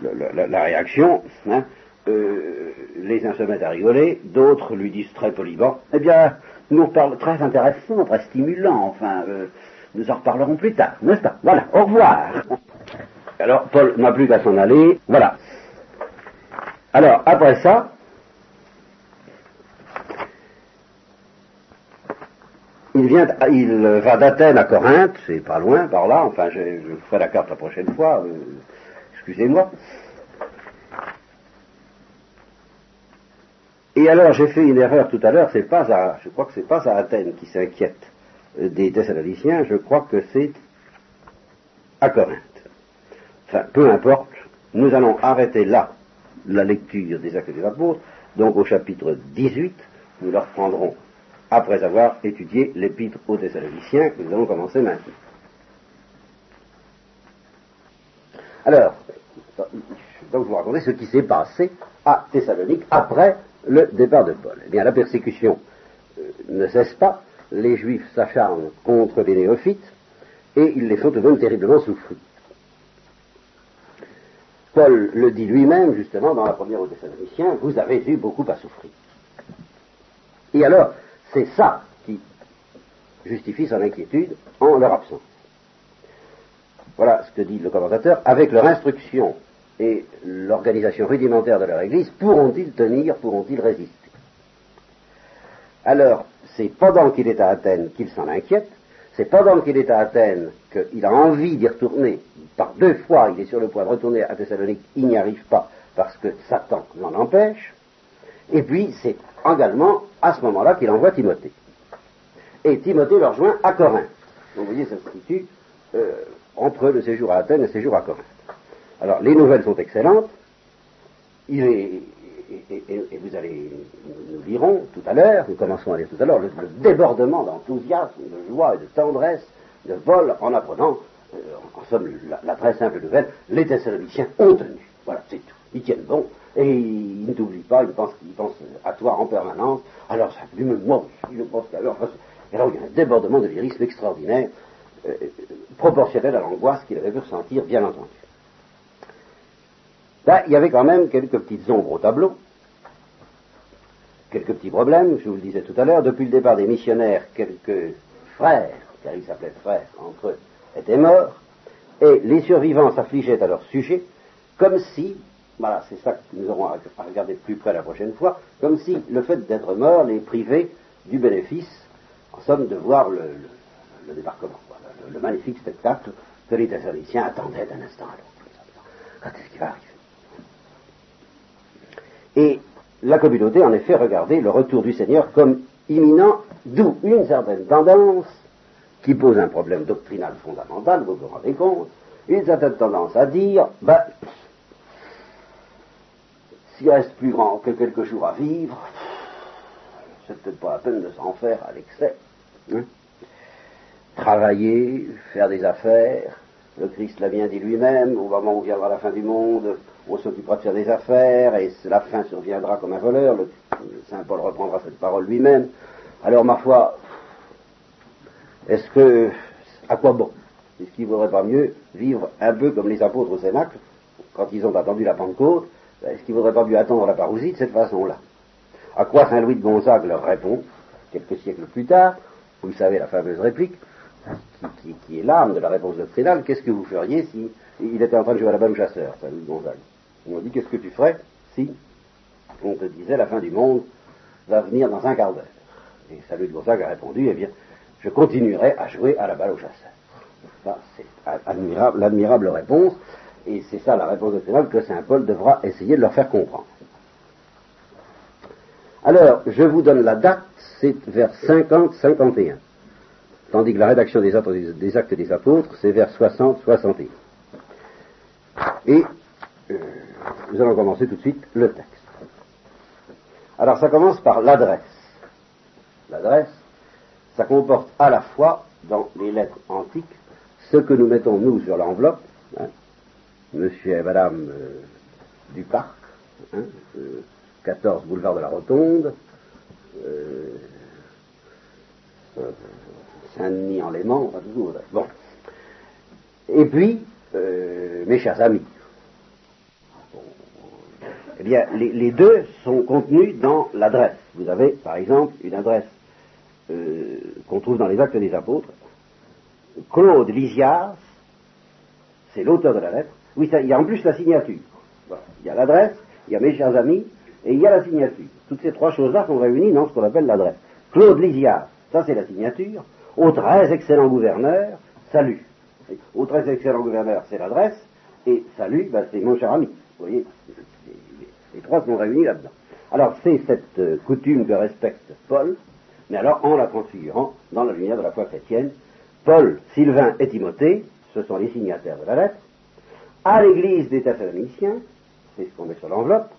la réaction. Hein. Euh, les uns se mettent à rigoler, d'autres lui disent très poliment, eh bien, nous parle très intéressant, très stimulant, enfin, euh, nous en reparlerons plus tard, n'est-ce pas? Voilà, au revoir. Alors, Paul n'a plus qu'à s'en aller, voilà. Alors, après ça, il vient, il va d'Athènes à Corinthe, c'est pas loin, par là, enfin, je, ferai la carte la prochaine fois, euh, excusez-moi. Et alors, j'ai fait une erreur tout à l'heure, c'est pas à, je crois que c'est pas à Athènes qui s'inquiète des Thessaloniciens, je crois que c'est à Corinthe. Enfin, peu importe, nous allons arrêter là la lecture des actes des apôtres, donc au chapitre 18, nous le reprendrons après avoir étudié l'épître aux Thessaloniciens que nous allons commencer maintenant. Alors, donc je vous raconter ce qui s'est passé à Thessalonique après le départ de Paul. Eh bien, la persécution euh, ne cesse pas, les Juifs s'acharnent contre les néophytes et ils les font tout de même terriblement souffrir. Paul le dit lui-même, justement, dans la première aux Thessaloniciens, vous avez eu beaucoup à souffrir. Et alors, c'est ça qui justifie son inquiétude en leur absence. Voilà ce que dit le commentateur. Avec leur instruction et l'organisation rudimentaire de leur Église, pourront-ils tenir, pourront-ils résister? Alors, c'est pendant qu'il est à Athènes qu'il s'en inquiète, c'est pendant qu'il est à Athènes qu'il a envie d'y retourner. Par deux fois, il est sur le point de retourner à Thessalonique, il n'y arrive pas parce que Satan l'en empêche. Et puis, c'est également à ce moment-là qu'il envoie Timothée. Et Timothée le rejoint à Corinthe. Donc, vous voyez, ça se situe euh, entre le séjour à Athènes et le séjour à Corinthe. Alors, les nouvelles sont excellentes. Il est, et, vous allez, nous lirons tout à l'heure, nous commençons à lire tout à l'heure, le, débordement d'enthousiasme, de joie et de tendresse, de vol en apprenant, euh, en somme, la, très simple nouvelle, les Thessaloniciens ont tenu. Voilà, c'est tout. Ils tiennent bon, et ils, ne t'oublient pas, ils pensent, ils pensent à toi en permanence. Alors ça lui moi aussi, je pense qu'à leur Et alors il y a un débordement de lyrisme extraordinaire, euh, proportionnel à l'angoisse qu'il avait pu ressentir, bien entendu. Là, il y avait quand même quelques petites ombres au tableau, quelques petits problèmes, je vous le disais tout à l'heure. Depuis le départ des missionnaires, quelques frères, car ils s'appelaient frères entre eux, étaient morts, et les survivants s'affligeaient à leur sujet, comme si, voilà, c'est ça que nous aurons à regarder de plus près la prochaine fois, comme si le fait d'être mort les privait du bénéfice, en somme, de voir le, débarquement, le, magnifique spectacle que les Thessaloniciens attendaient d'un instant à l'autre. Quand est-ce qui va arriver? Et la communauté, en effet, regardait le retour du Seigneur comme imminent, d'où une certaine tendance qui pose un problème doctrinal fondamental, vous vous rendez compte, une certaine tendance à dire, ben, s'il reste plus grand que quelques jours à vivre, c'est peut-être pas la peine de s'en faire à l'excès. Hein. Travailler, faire des affaires, le Christ l'a bien dit lui-même, au moment où viendra la fin du monde, on s'occupera de faire des affaires, et la fin surviendra comme un voleur. Le, Saint Paul reprendra cette parole lui-même. Alors, ma foi, est-ce que, à quoi bon? Est-ce qu'il ne vaudrait pas mieux vivre un peu comme les apôtres au Cénacle, quand ils ont attendu la Pentecôte Est-ce qu'il ne vaudrait pas mieux attendre la parousie de cette façon-là? À quoi Saint Louis de Gonzague leur répond, quelques siècles plus tard, vous savez la fameuse réplique, qui, est l'âme de la réponse doctrinale, qu'est-ce que vous feriez si il était en train de jouer à la balle chasseur, Saint Louis Gonzague m'ont dit, qu'est-ce que tu ferais si on te disait la fin du monde va venir dans un quart d'heure? Et de Gonzague a répondu, eh bien, je continuerai à jouer à la balle au chasseur. c'est l'admirable réponse, et c'est ça la réponse doctrinale que Saint Paul devra essayer de leur faire comprendre. Alors, je vous donne la date, c'est vers 50-51. Tandis que la rédaction des actes des, apôtres, c'est vers 60-61. Et euh, nous allons commencer tout de suite le texte. Alors ça commence par l'adresse. L'adresse, ça comporte à la fois, dans les lettres antiques, ce que nous mettons nous sur l'enveloppe, hein, monsieur et madame euh, du parc, hein, 14 euh, boulevard de la Rotonde, Saint-Denis en Léman, enfin toujours. Bon. Et puis, euh, mes chers amis, eh bien, les, deux sont contenus dans l'adresse. Vous avez, par exemple, une adresse euh, qu'on trouve dans les Actes des Apôtres. Claude Lysias, c'est l'auteur de la lettre. Oui, il y a en plus la signature. Il y a l'adresse, il y a mes chers amis, et il y a la signature. Toutes ces trois choses-là sont réunies dans ce qu'on appelle l'adresse. Claude Lysias, ça c'est la signature. Au très excellent gouverneur, salut. Au très excellent gouverneur, c'est l'adresse, et salut, ben, c'est mon cher ami. Vous voyez, les trois sont réunis là-dedans. Alors c'est cette euh, coutume que respecte Paul, mais alors en la transfigurant dans la lumière de la foi chrétienne. Paul, Sylvain et Timothée, ce sont les signataires de la lettre, à l'église des Thessaloniciens, c'est ce qu'on met sur l'enveloppe,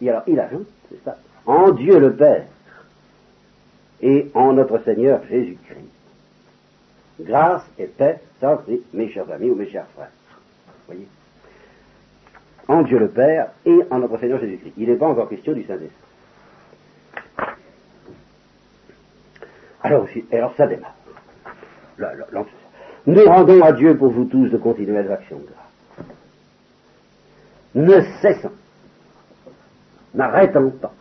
et alors il ajoute, c'est ça, en Dieu le Père, et en notre Seigneur Jésus-Christ. Grâce et paix, ça c'est mes chers amis ou mes chers frères. Voyez? En Dieu le Père et en notre Seigneur Jésus-Christ. Il n'est pas encore question du Saint-Esprit. Alors, alors ça démarre. Nous rendons à Dieu pour vous tous de continuelles actions de grâce. Ne cessant, n'arrêtant pas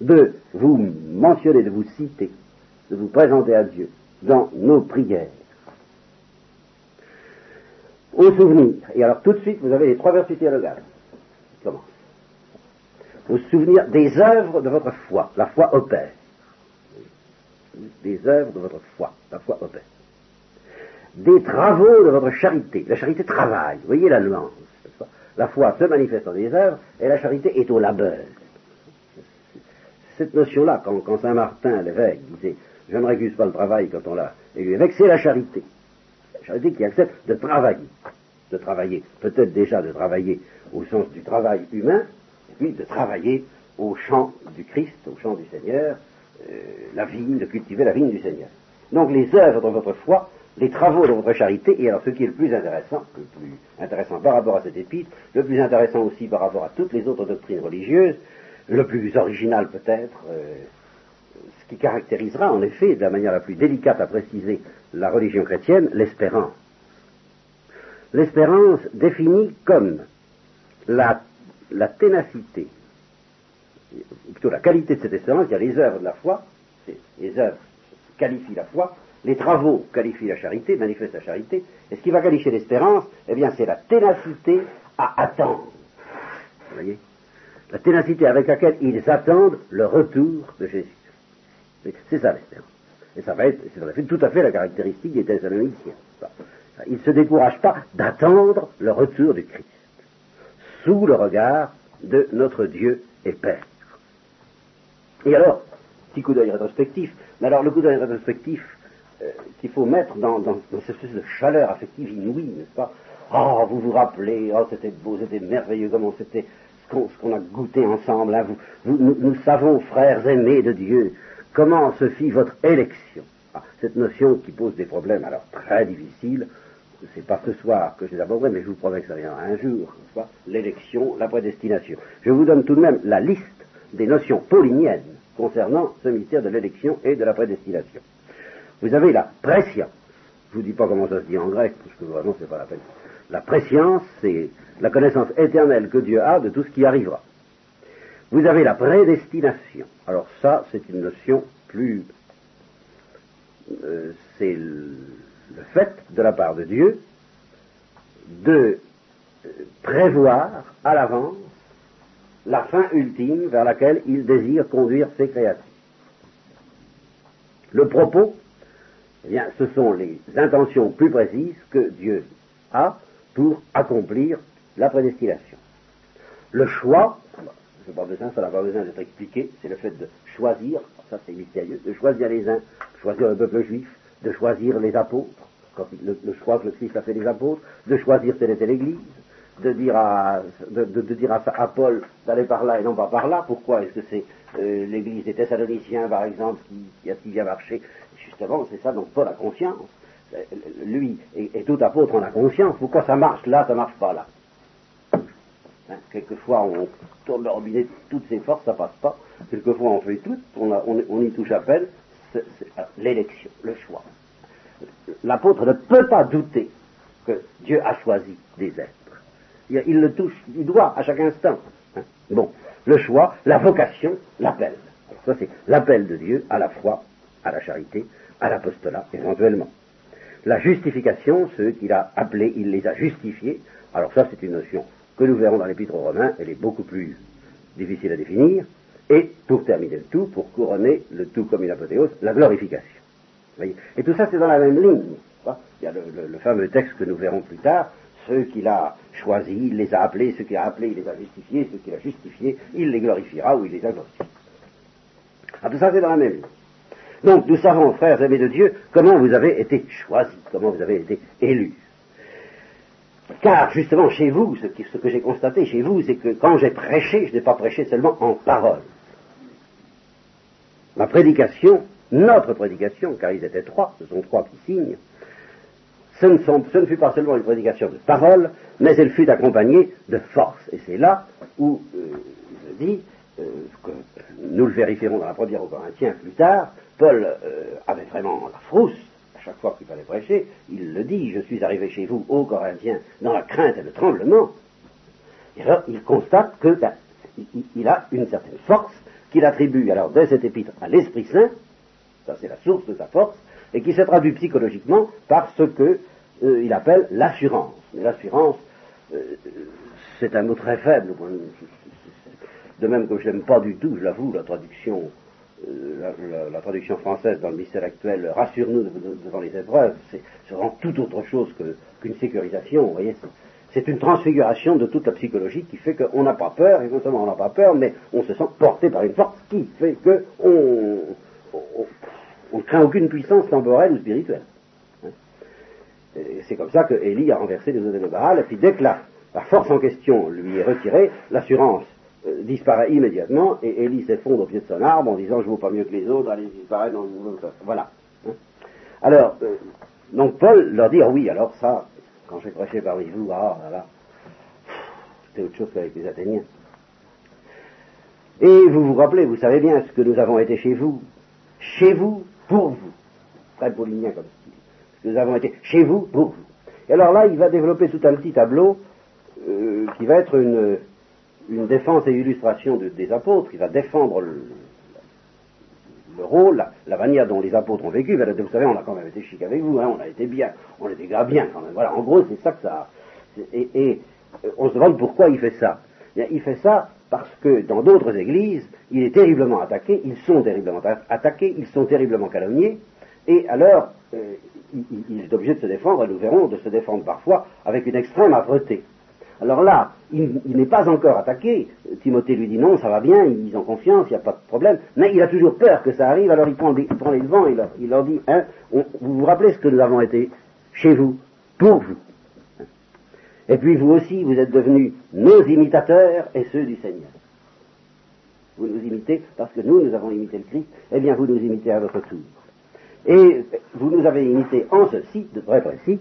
de vous mentionner, de vous citer, de vous présenter à Dieu dans nos prières. Au souvenir, et alors tout de suite vous avez les trois versets théologales qui commencent. Au souvenir des œuvres de votre foi, la foi opère. Des œuvres de votre foi, la foi opère. Des travaux de votre charité, la charité travaille, voyez la nuance. La foi se manifeste dans des œuvres et la charité est au labeur cette notion-là, quand, Saint Martin, l'évêque, disait Je ne récuse pas le travail quand on l'a élu évêque, c'est la charité. La charité qui accepte de travailler. De travailler, peut-être déjà de travailler au sens du travail humain, et puis de travailler au champ du Christ, au champ du Seigneur, euh, la vigne, de cultiver la vigne du Seigneur. Donc les œuvres de votre foi, les travaux de votre charité, et alors ce qui est le plus intéressant, le plus intéressant par rapport à cette épître, le plus intéressant aussi par rapport à toutes les autres doctrines religieuses, le plus original peut-être, euh, ce qui caractérisera en effet de la manière la plus délicate à préciser la religion chrétienne, l'espérance. L'espérance définie comme la, ténacité, ou plutôt la qualité de cette espérance, il y a les œuvres de la foi, les œuvres qualifient la foi, les travaux qualifient la charité, manifestent la charité, et ce qui va qualifier l'espérance, eh bien c'est la ténacité à attendre. La ténacité avec laquelle ils attendent le retour de Jésus. C'est ça l'espérance. Et ça va être, c'est tout à fait la caractéristique des Thessaloniciens. Ils ne se découragent pas d'attendre le retour du Christ, sous le regard de notre Dieu et Père. Et alors, petit coup d'œil rétrospectif, mais alors le coup d'œil rétrospectif euh, qu'il faut mettre dans, cette espèce de chaleur affective inouïe, n'est-ce pas? Oh, vous vous rappelez, oh, c'était beau, c'était merveilleux, comment c'était ce qu'on a goûté ensemble. Hein. nous, savons, frères aimés de Dieu, comment se fit votre élection. Ah, cette notion qui pose des problèmes alors très difficiles, c'est pas ce soir que je les aborderai, mais je vous promets que ça viendra un jour, l'élection, la prédestination. Je vous donne tout de même la liste des notions pauliniennes concernant ce mystère de l'élection et de la prédestination. Vous avez la pression. Je vous dis pas comment ça se dit en grec, parce que vraiment c'est pas la peine. La préscience, c'est la connaissance éternelle que Dieu a de tout ce qui arrivera. Vous avez la prédestination. Alors ça, c'est une notion plus... Euh, c'est le, fait de la part de Dieu de euh, prévoir à l'avance la fin ultime vers laquelle il désire conduire ses créations. Le propos, eh bien, ce sont les intentions plus précises que Dieu a pour accomplir la prédestination. Le choix, ça n'a pas besoin d'être expliqué, c'est le fait de choisir, ça c'est mystérieux, de choisir les uns, de choisir le peuple juif, de choisir les apôtres, le, choix que le Christ a fait des apôtres, de choisir telle et telle église, de dire à, de, dire à, Paul d'aller par là et non pas par là. Pourquoi Est-ce que c'est euh, l'église des Thessaloniciens, par exemple, qui, a si bien marché? Justement, c'est ça Donc Paul a conscience. Euh, lui et, tout apôtre en a conscience. Pourquoi ça marche là, ça marche pas là? Hein, Quelquefois, on tourne le robinet toutes ses forces, ça passe pas. Quelquefois, on fait tout, on, y touche à peine. C'est l'élection, le choix. L'apôtre ne peut pas douter que Dieu a choisi des êtres. Il le touche du doigt à chaque instant. Hein. Bon, le choix, la vocation, l'appel. Ça, c'est l'appel de Dieu à la foi, à la charité, à l'apostolat, éventuellement. La justification, ceux qu'il a appelés, il les a justifiés. Alors ça, c'est une notion que nous verrons dans l'Épître aux Romains, elle est beaucoup plus difficile à définir. Et pour terminer le tout, pour couronner le tout comme une apothéose, la glorification. Et tout ça, c'est dans la même ligne. Il y a le, fameux texte que nous verrons plus tard, ceux qu'il a choisis, il les a appelés, ceux qu'il a appelés, il les a justifiés, ceux qu'il a justifiés, il les glorifiera ou il les a glorifiés. Ah, tout ça, c'est dans la même ligne. Donc, nous savons, frères amis de Dieu, comment vous avez été choisis, comment vous avez été élus. Car, justement, chez vous, ce, que j'ai constaté chez vous, c'est que quand j'ai prêché, je n'ai pas prêché seulement en parole. Ma prédication, notre prédication, car ils étaient trois, ce sont trois qui signent, ce ne, ce ne, fut pas seulement une prédication de parole, mais elle fut accompagnée de force. Et c'est là où euh, je dis euh, nous le vérifierons dans la première aux Corinthiens plus tard, Paul euh, avait vraiment la frousse à chaque fois qu'il fallait prêcher. Il le dit, je suis arrivé chez vous, aux Corinthiens, dans la crainte et le tremblement. Et alors, il constate que ben, il a une certaine force qu'il attribue alors dès cet épître à l'Esprit Saint, ça c'est la source de sa force, et qui se traduit psychologiquement par ce qu'il euh, appelle l'assurance. Mais l'assurance, euh, c'est un mot très faible. De même que je n'aime pas du tout, je l'avoue, la traduction, euh, la, traduction française dans le mystère actuel, rassure-nous devant les épreuves, c'est vraiment tout autre chose qu'une sécurisation. Vous voyez, c'est une transfiguration de toute la psychologie qui fait qu'on n'a pas peur, et non seulement on n'a pas peur, mais on se sent porté par une force qui fait qu'on on, ne craint aucune puissance temporelle ou spirituelle. Hein. C'est comme ça que Élie a renversé les eaux de Baal, et puis dès que la, force en question lui est retirée, l'assurance euh, disparaît immédiatement, et Élie s'effondre au pied de son arbre en disant je vaux pas mieux que les autres, allez disparaître dans le Voilà. Hein. Alors, euh, donc Paul leur dit, ah oui, alors ça, quand j'ai prêché parmi vous, ah là là, c'était autre chose qu'avec les Athéniens. Et vous vous rappelez, vous savez bien ce que nous avons été chez vous. Chez vous, pour vous. Très paulinien comme style. Ce que nous avons été chez vous, pour vous. Et alors là, il va développer tout un petit tableau euh, qui va être une, une défense et illustration des apôtres. Il va défendre le, le rôle, la, manière dont les apôtres ont vécu. vous savez, on a quand même été chic avec vous, hein, on a été bien, on était gars bien quand même. Voilà, en gros, c'est ça que ça. Et, euh, on se demande pourquoi il fait ça. il fait ça parce que dans d'autres églises, il est terriblement attaqué, ils sont terriblement attaqués, ils sont terriblement calomniés, et alors euh, il, est obligé de se défendre, et nous verrons de se défendre parfois avec une extrême âpreté. Alors là, il, n'est pas encore attaqué. Timothée lui dit non, ça va bien, ils ont confiance, il n'y a pas de problème. Mais il a toujours peur que ça arrive, alors il prend, les devants et il leur, dit, hein, vous vous rappelez ce que nous avons été chez vous, pour vous. Et puis vous aussi, vous êtes devenus nos imitateurs et ceux du Seigneur. Vous nous imitez parce que nous, nous avons imité le Christ, eh bien vous nous imitez à votre tour. Et vous nous avez imité en ceci, de très précis,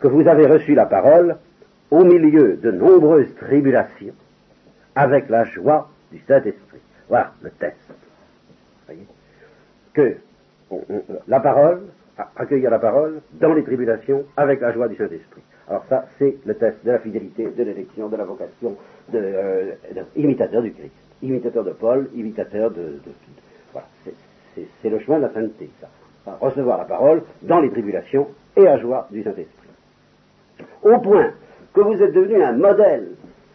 que vous avez reçu la parole au milieu de nombreuses tribulations, avec la joie du Saint-Esprit. Voilà le test. Voyez que la parole, accueillir la parole dans les tribulations avec la joie du Saint-Esprit. Alors ça, c'est le test de la fidélité, de l'élection, de la vocation, de, euh, imitateur du Christ, imitateur de Paul, imitateur de... voilà, c'est le chemin de la sainteté, ça. Recevoir la parole dans les tribulations et à joie du Saint-Esprit. Au point que vous êtes devenu un modèle.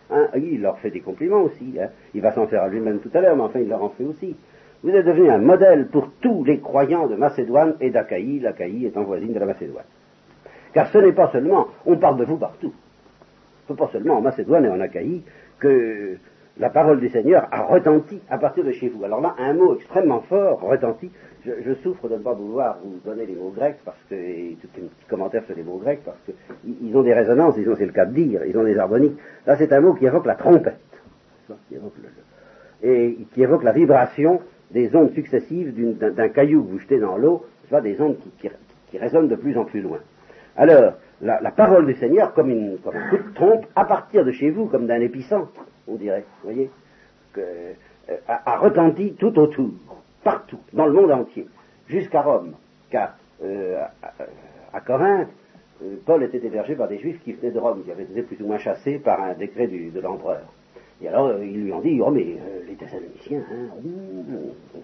Hein, il leur fait des compliments aussi. Hein. Il va s'en faire à lui-même tout à l'heure, mais enfin il leur en fait aussi. Vous êtes devenu un modèle pour tous les croyants de Macédoine et d'Achaïe, l'Achaïe étant voisine de la Macédoine. Car ce n'est pas seulement, on parle de vous partout, ce n'est pas seulement en Macédoine et en Achaïe que la parole du Seigneur a retenti à partir de chez vous. Alors là, un mot extrêmement fort, retenti. Je, souffre de ne pas pouvoir vous donner les mots grecs, parce que, tout un petit commentaire sur les mots grecs, parce qu'ils ont des résonances, ils ont, c'est le cas de dire, ils ont des harmoniques. Là, c'est un mot qui évoque la trompette, et qui évoque la vibration des ondes successives d'un caillou que vous jetez dans l'eau, des ondes qui, résonnent de plus en plus loin. Alors, la, parole du Seigneur, comme, une, comme un coup de trompe, à partir de chez vous, comme d'un épicentre, on dirait, vous voyez, que, euh, a, retenti tout autour, partout, dans le monde entier, jusqu'à Rome, car euh, à, Corinthe, euh, Paul était hébergé par des juifs qui venaient de Rome, qui avaient été plus ou moins chassés par un décret de l'empereur. Et alors, ils lui ont dit, oh mais les Thessaloniciens, hein, oh,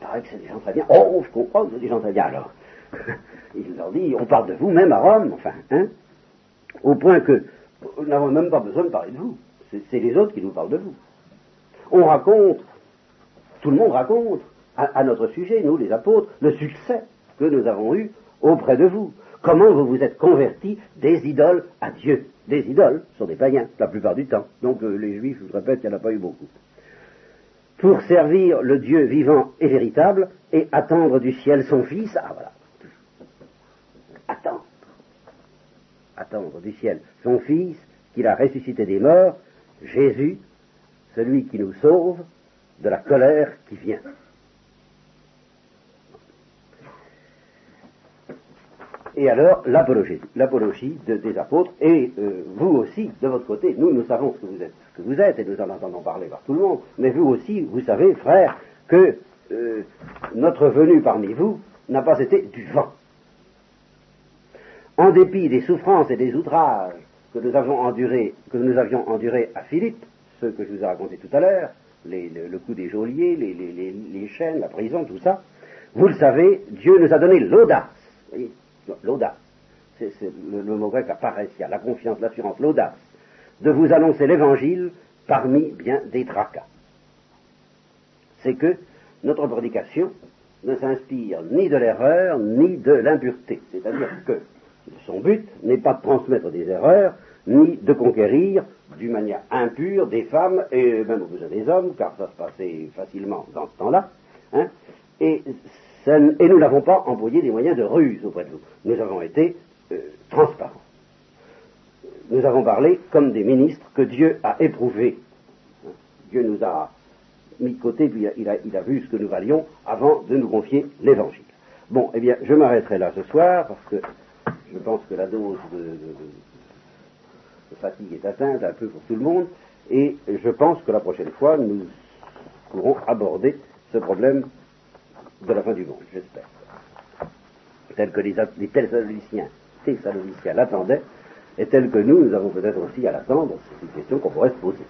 paraît que c'est des gens très bien. Oh, je comprends c'est des gens très bien. Alors, il leur dit, on parle de vous même à Rome, enfin, hein, au point que nous n'avons même pas besoin de parler de vous. C'est les autres qui nous parlent de vous. On raconte, tout le monde raconte, à, notre sujet, nous les apôtres, le succès que nous avons eu auprès de vous. Comment vous vous êtes convertis des idoles à Dieu. Des idoles sont des païens, la plupart du temps. Donc euh, les juifs, je vous répète, il n'y en a pas eu beaucoup. Pour servir le Dieu vivant et véritable et attendre du ciel son Fils. Ah voilà. Attendre. Attendre du ciel son Fils qu'il a ressuscité des morts Jésus, celui qui nous sauve de la colère qui vient. Et alors, l'apologie, des apôtres, et euh, vous aussi, de votre côté, nous, nous savons ce que vous êtes, ce que vous êtes, et nous en entendons parler par tout le monde, mais vous aussi, vous savez, frères, que euh, notre venue parmi vous n'a pas été du vent. En dépit des souffrances et des outrages que nous avions enduré à Philippe, ce que je vous ai raconté tout à l'heure, le, coup des geôliers, les, chaînes, la prison, tout ça, vous le savez, Dieu nous a donné l'audace. L'audace. C'est, le, mot grec apparaît ici, la confiance, l'assurance, l'audace, de vous annoncer l'évangile parmi bien des tracas. C'est que notre prédication ne s'inspire ni de l'erreur, ni de l'impureté. C'est-à-dire que son but n'est pas de transmettre des erreurs, ni de conquérir d'une manière impure des femmes et même au besoin des hommes, car ça se passait facilement dans ce temps-là. Hein, et, nous n'avons pas employé des moyens de ruse auprès de vous. Nous avons été euh, transparents. Nous avons parlé comme des ministres que Dieu a éprouvés. Dieu nous a mis de côté, puis il a, il a vu ce que nous valions avant de nous confier l'évangile. Bon, eh bien, je m'arrêterai là ce soir, parce que je pense que la dose de, fatigue est atteinte un peu pour tout le monde, et je pense que la prochaine fois, nous pourrons aborder ce problème de la fin du monde, j'espère. Tel que les, les Thessaloniciens, Thessaloniciens l'attendaient, et tel que nous, nous avons peut-être aussi à l'attendre, c'est une question qu'on pourrait se poser.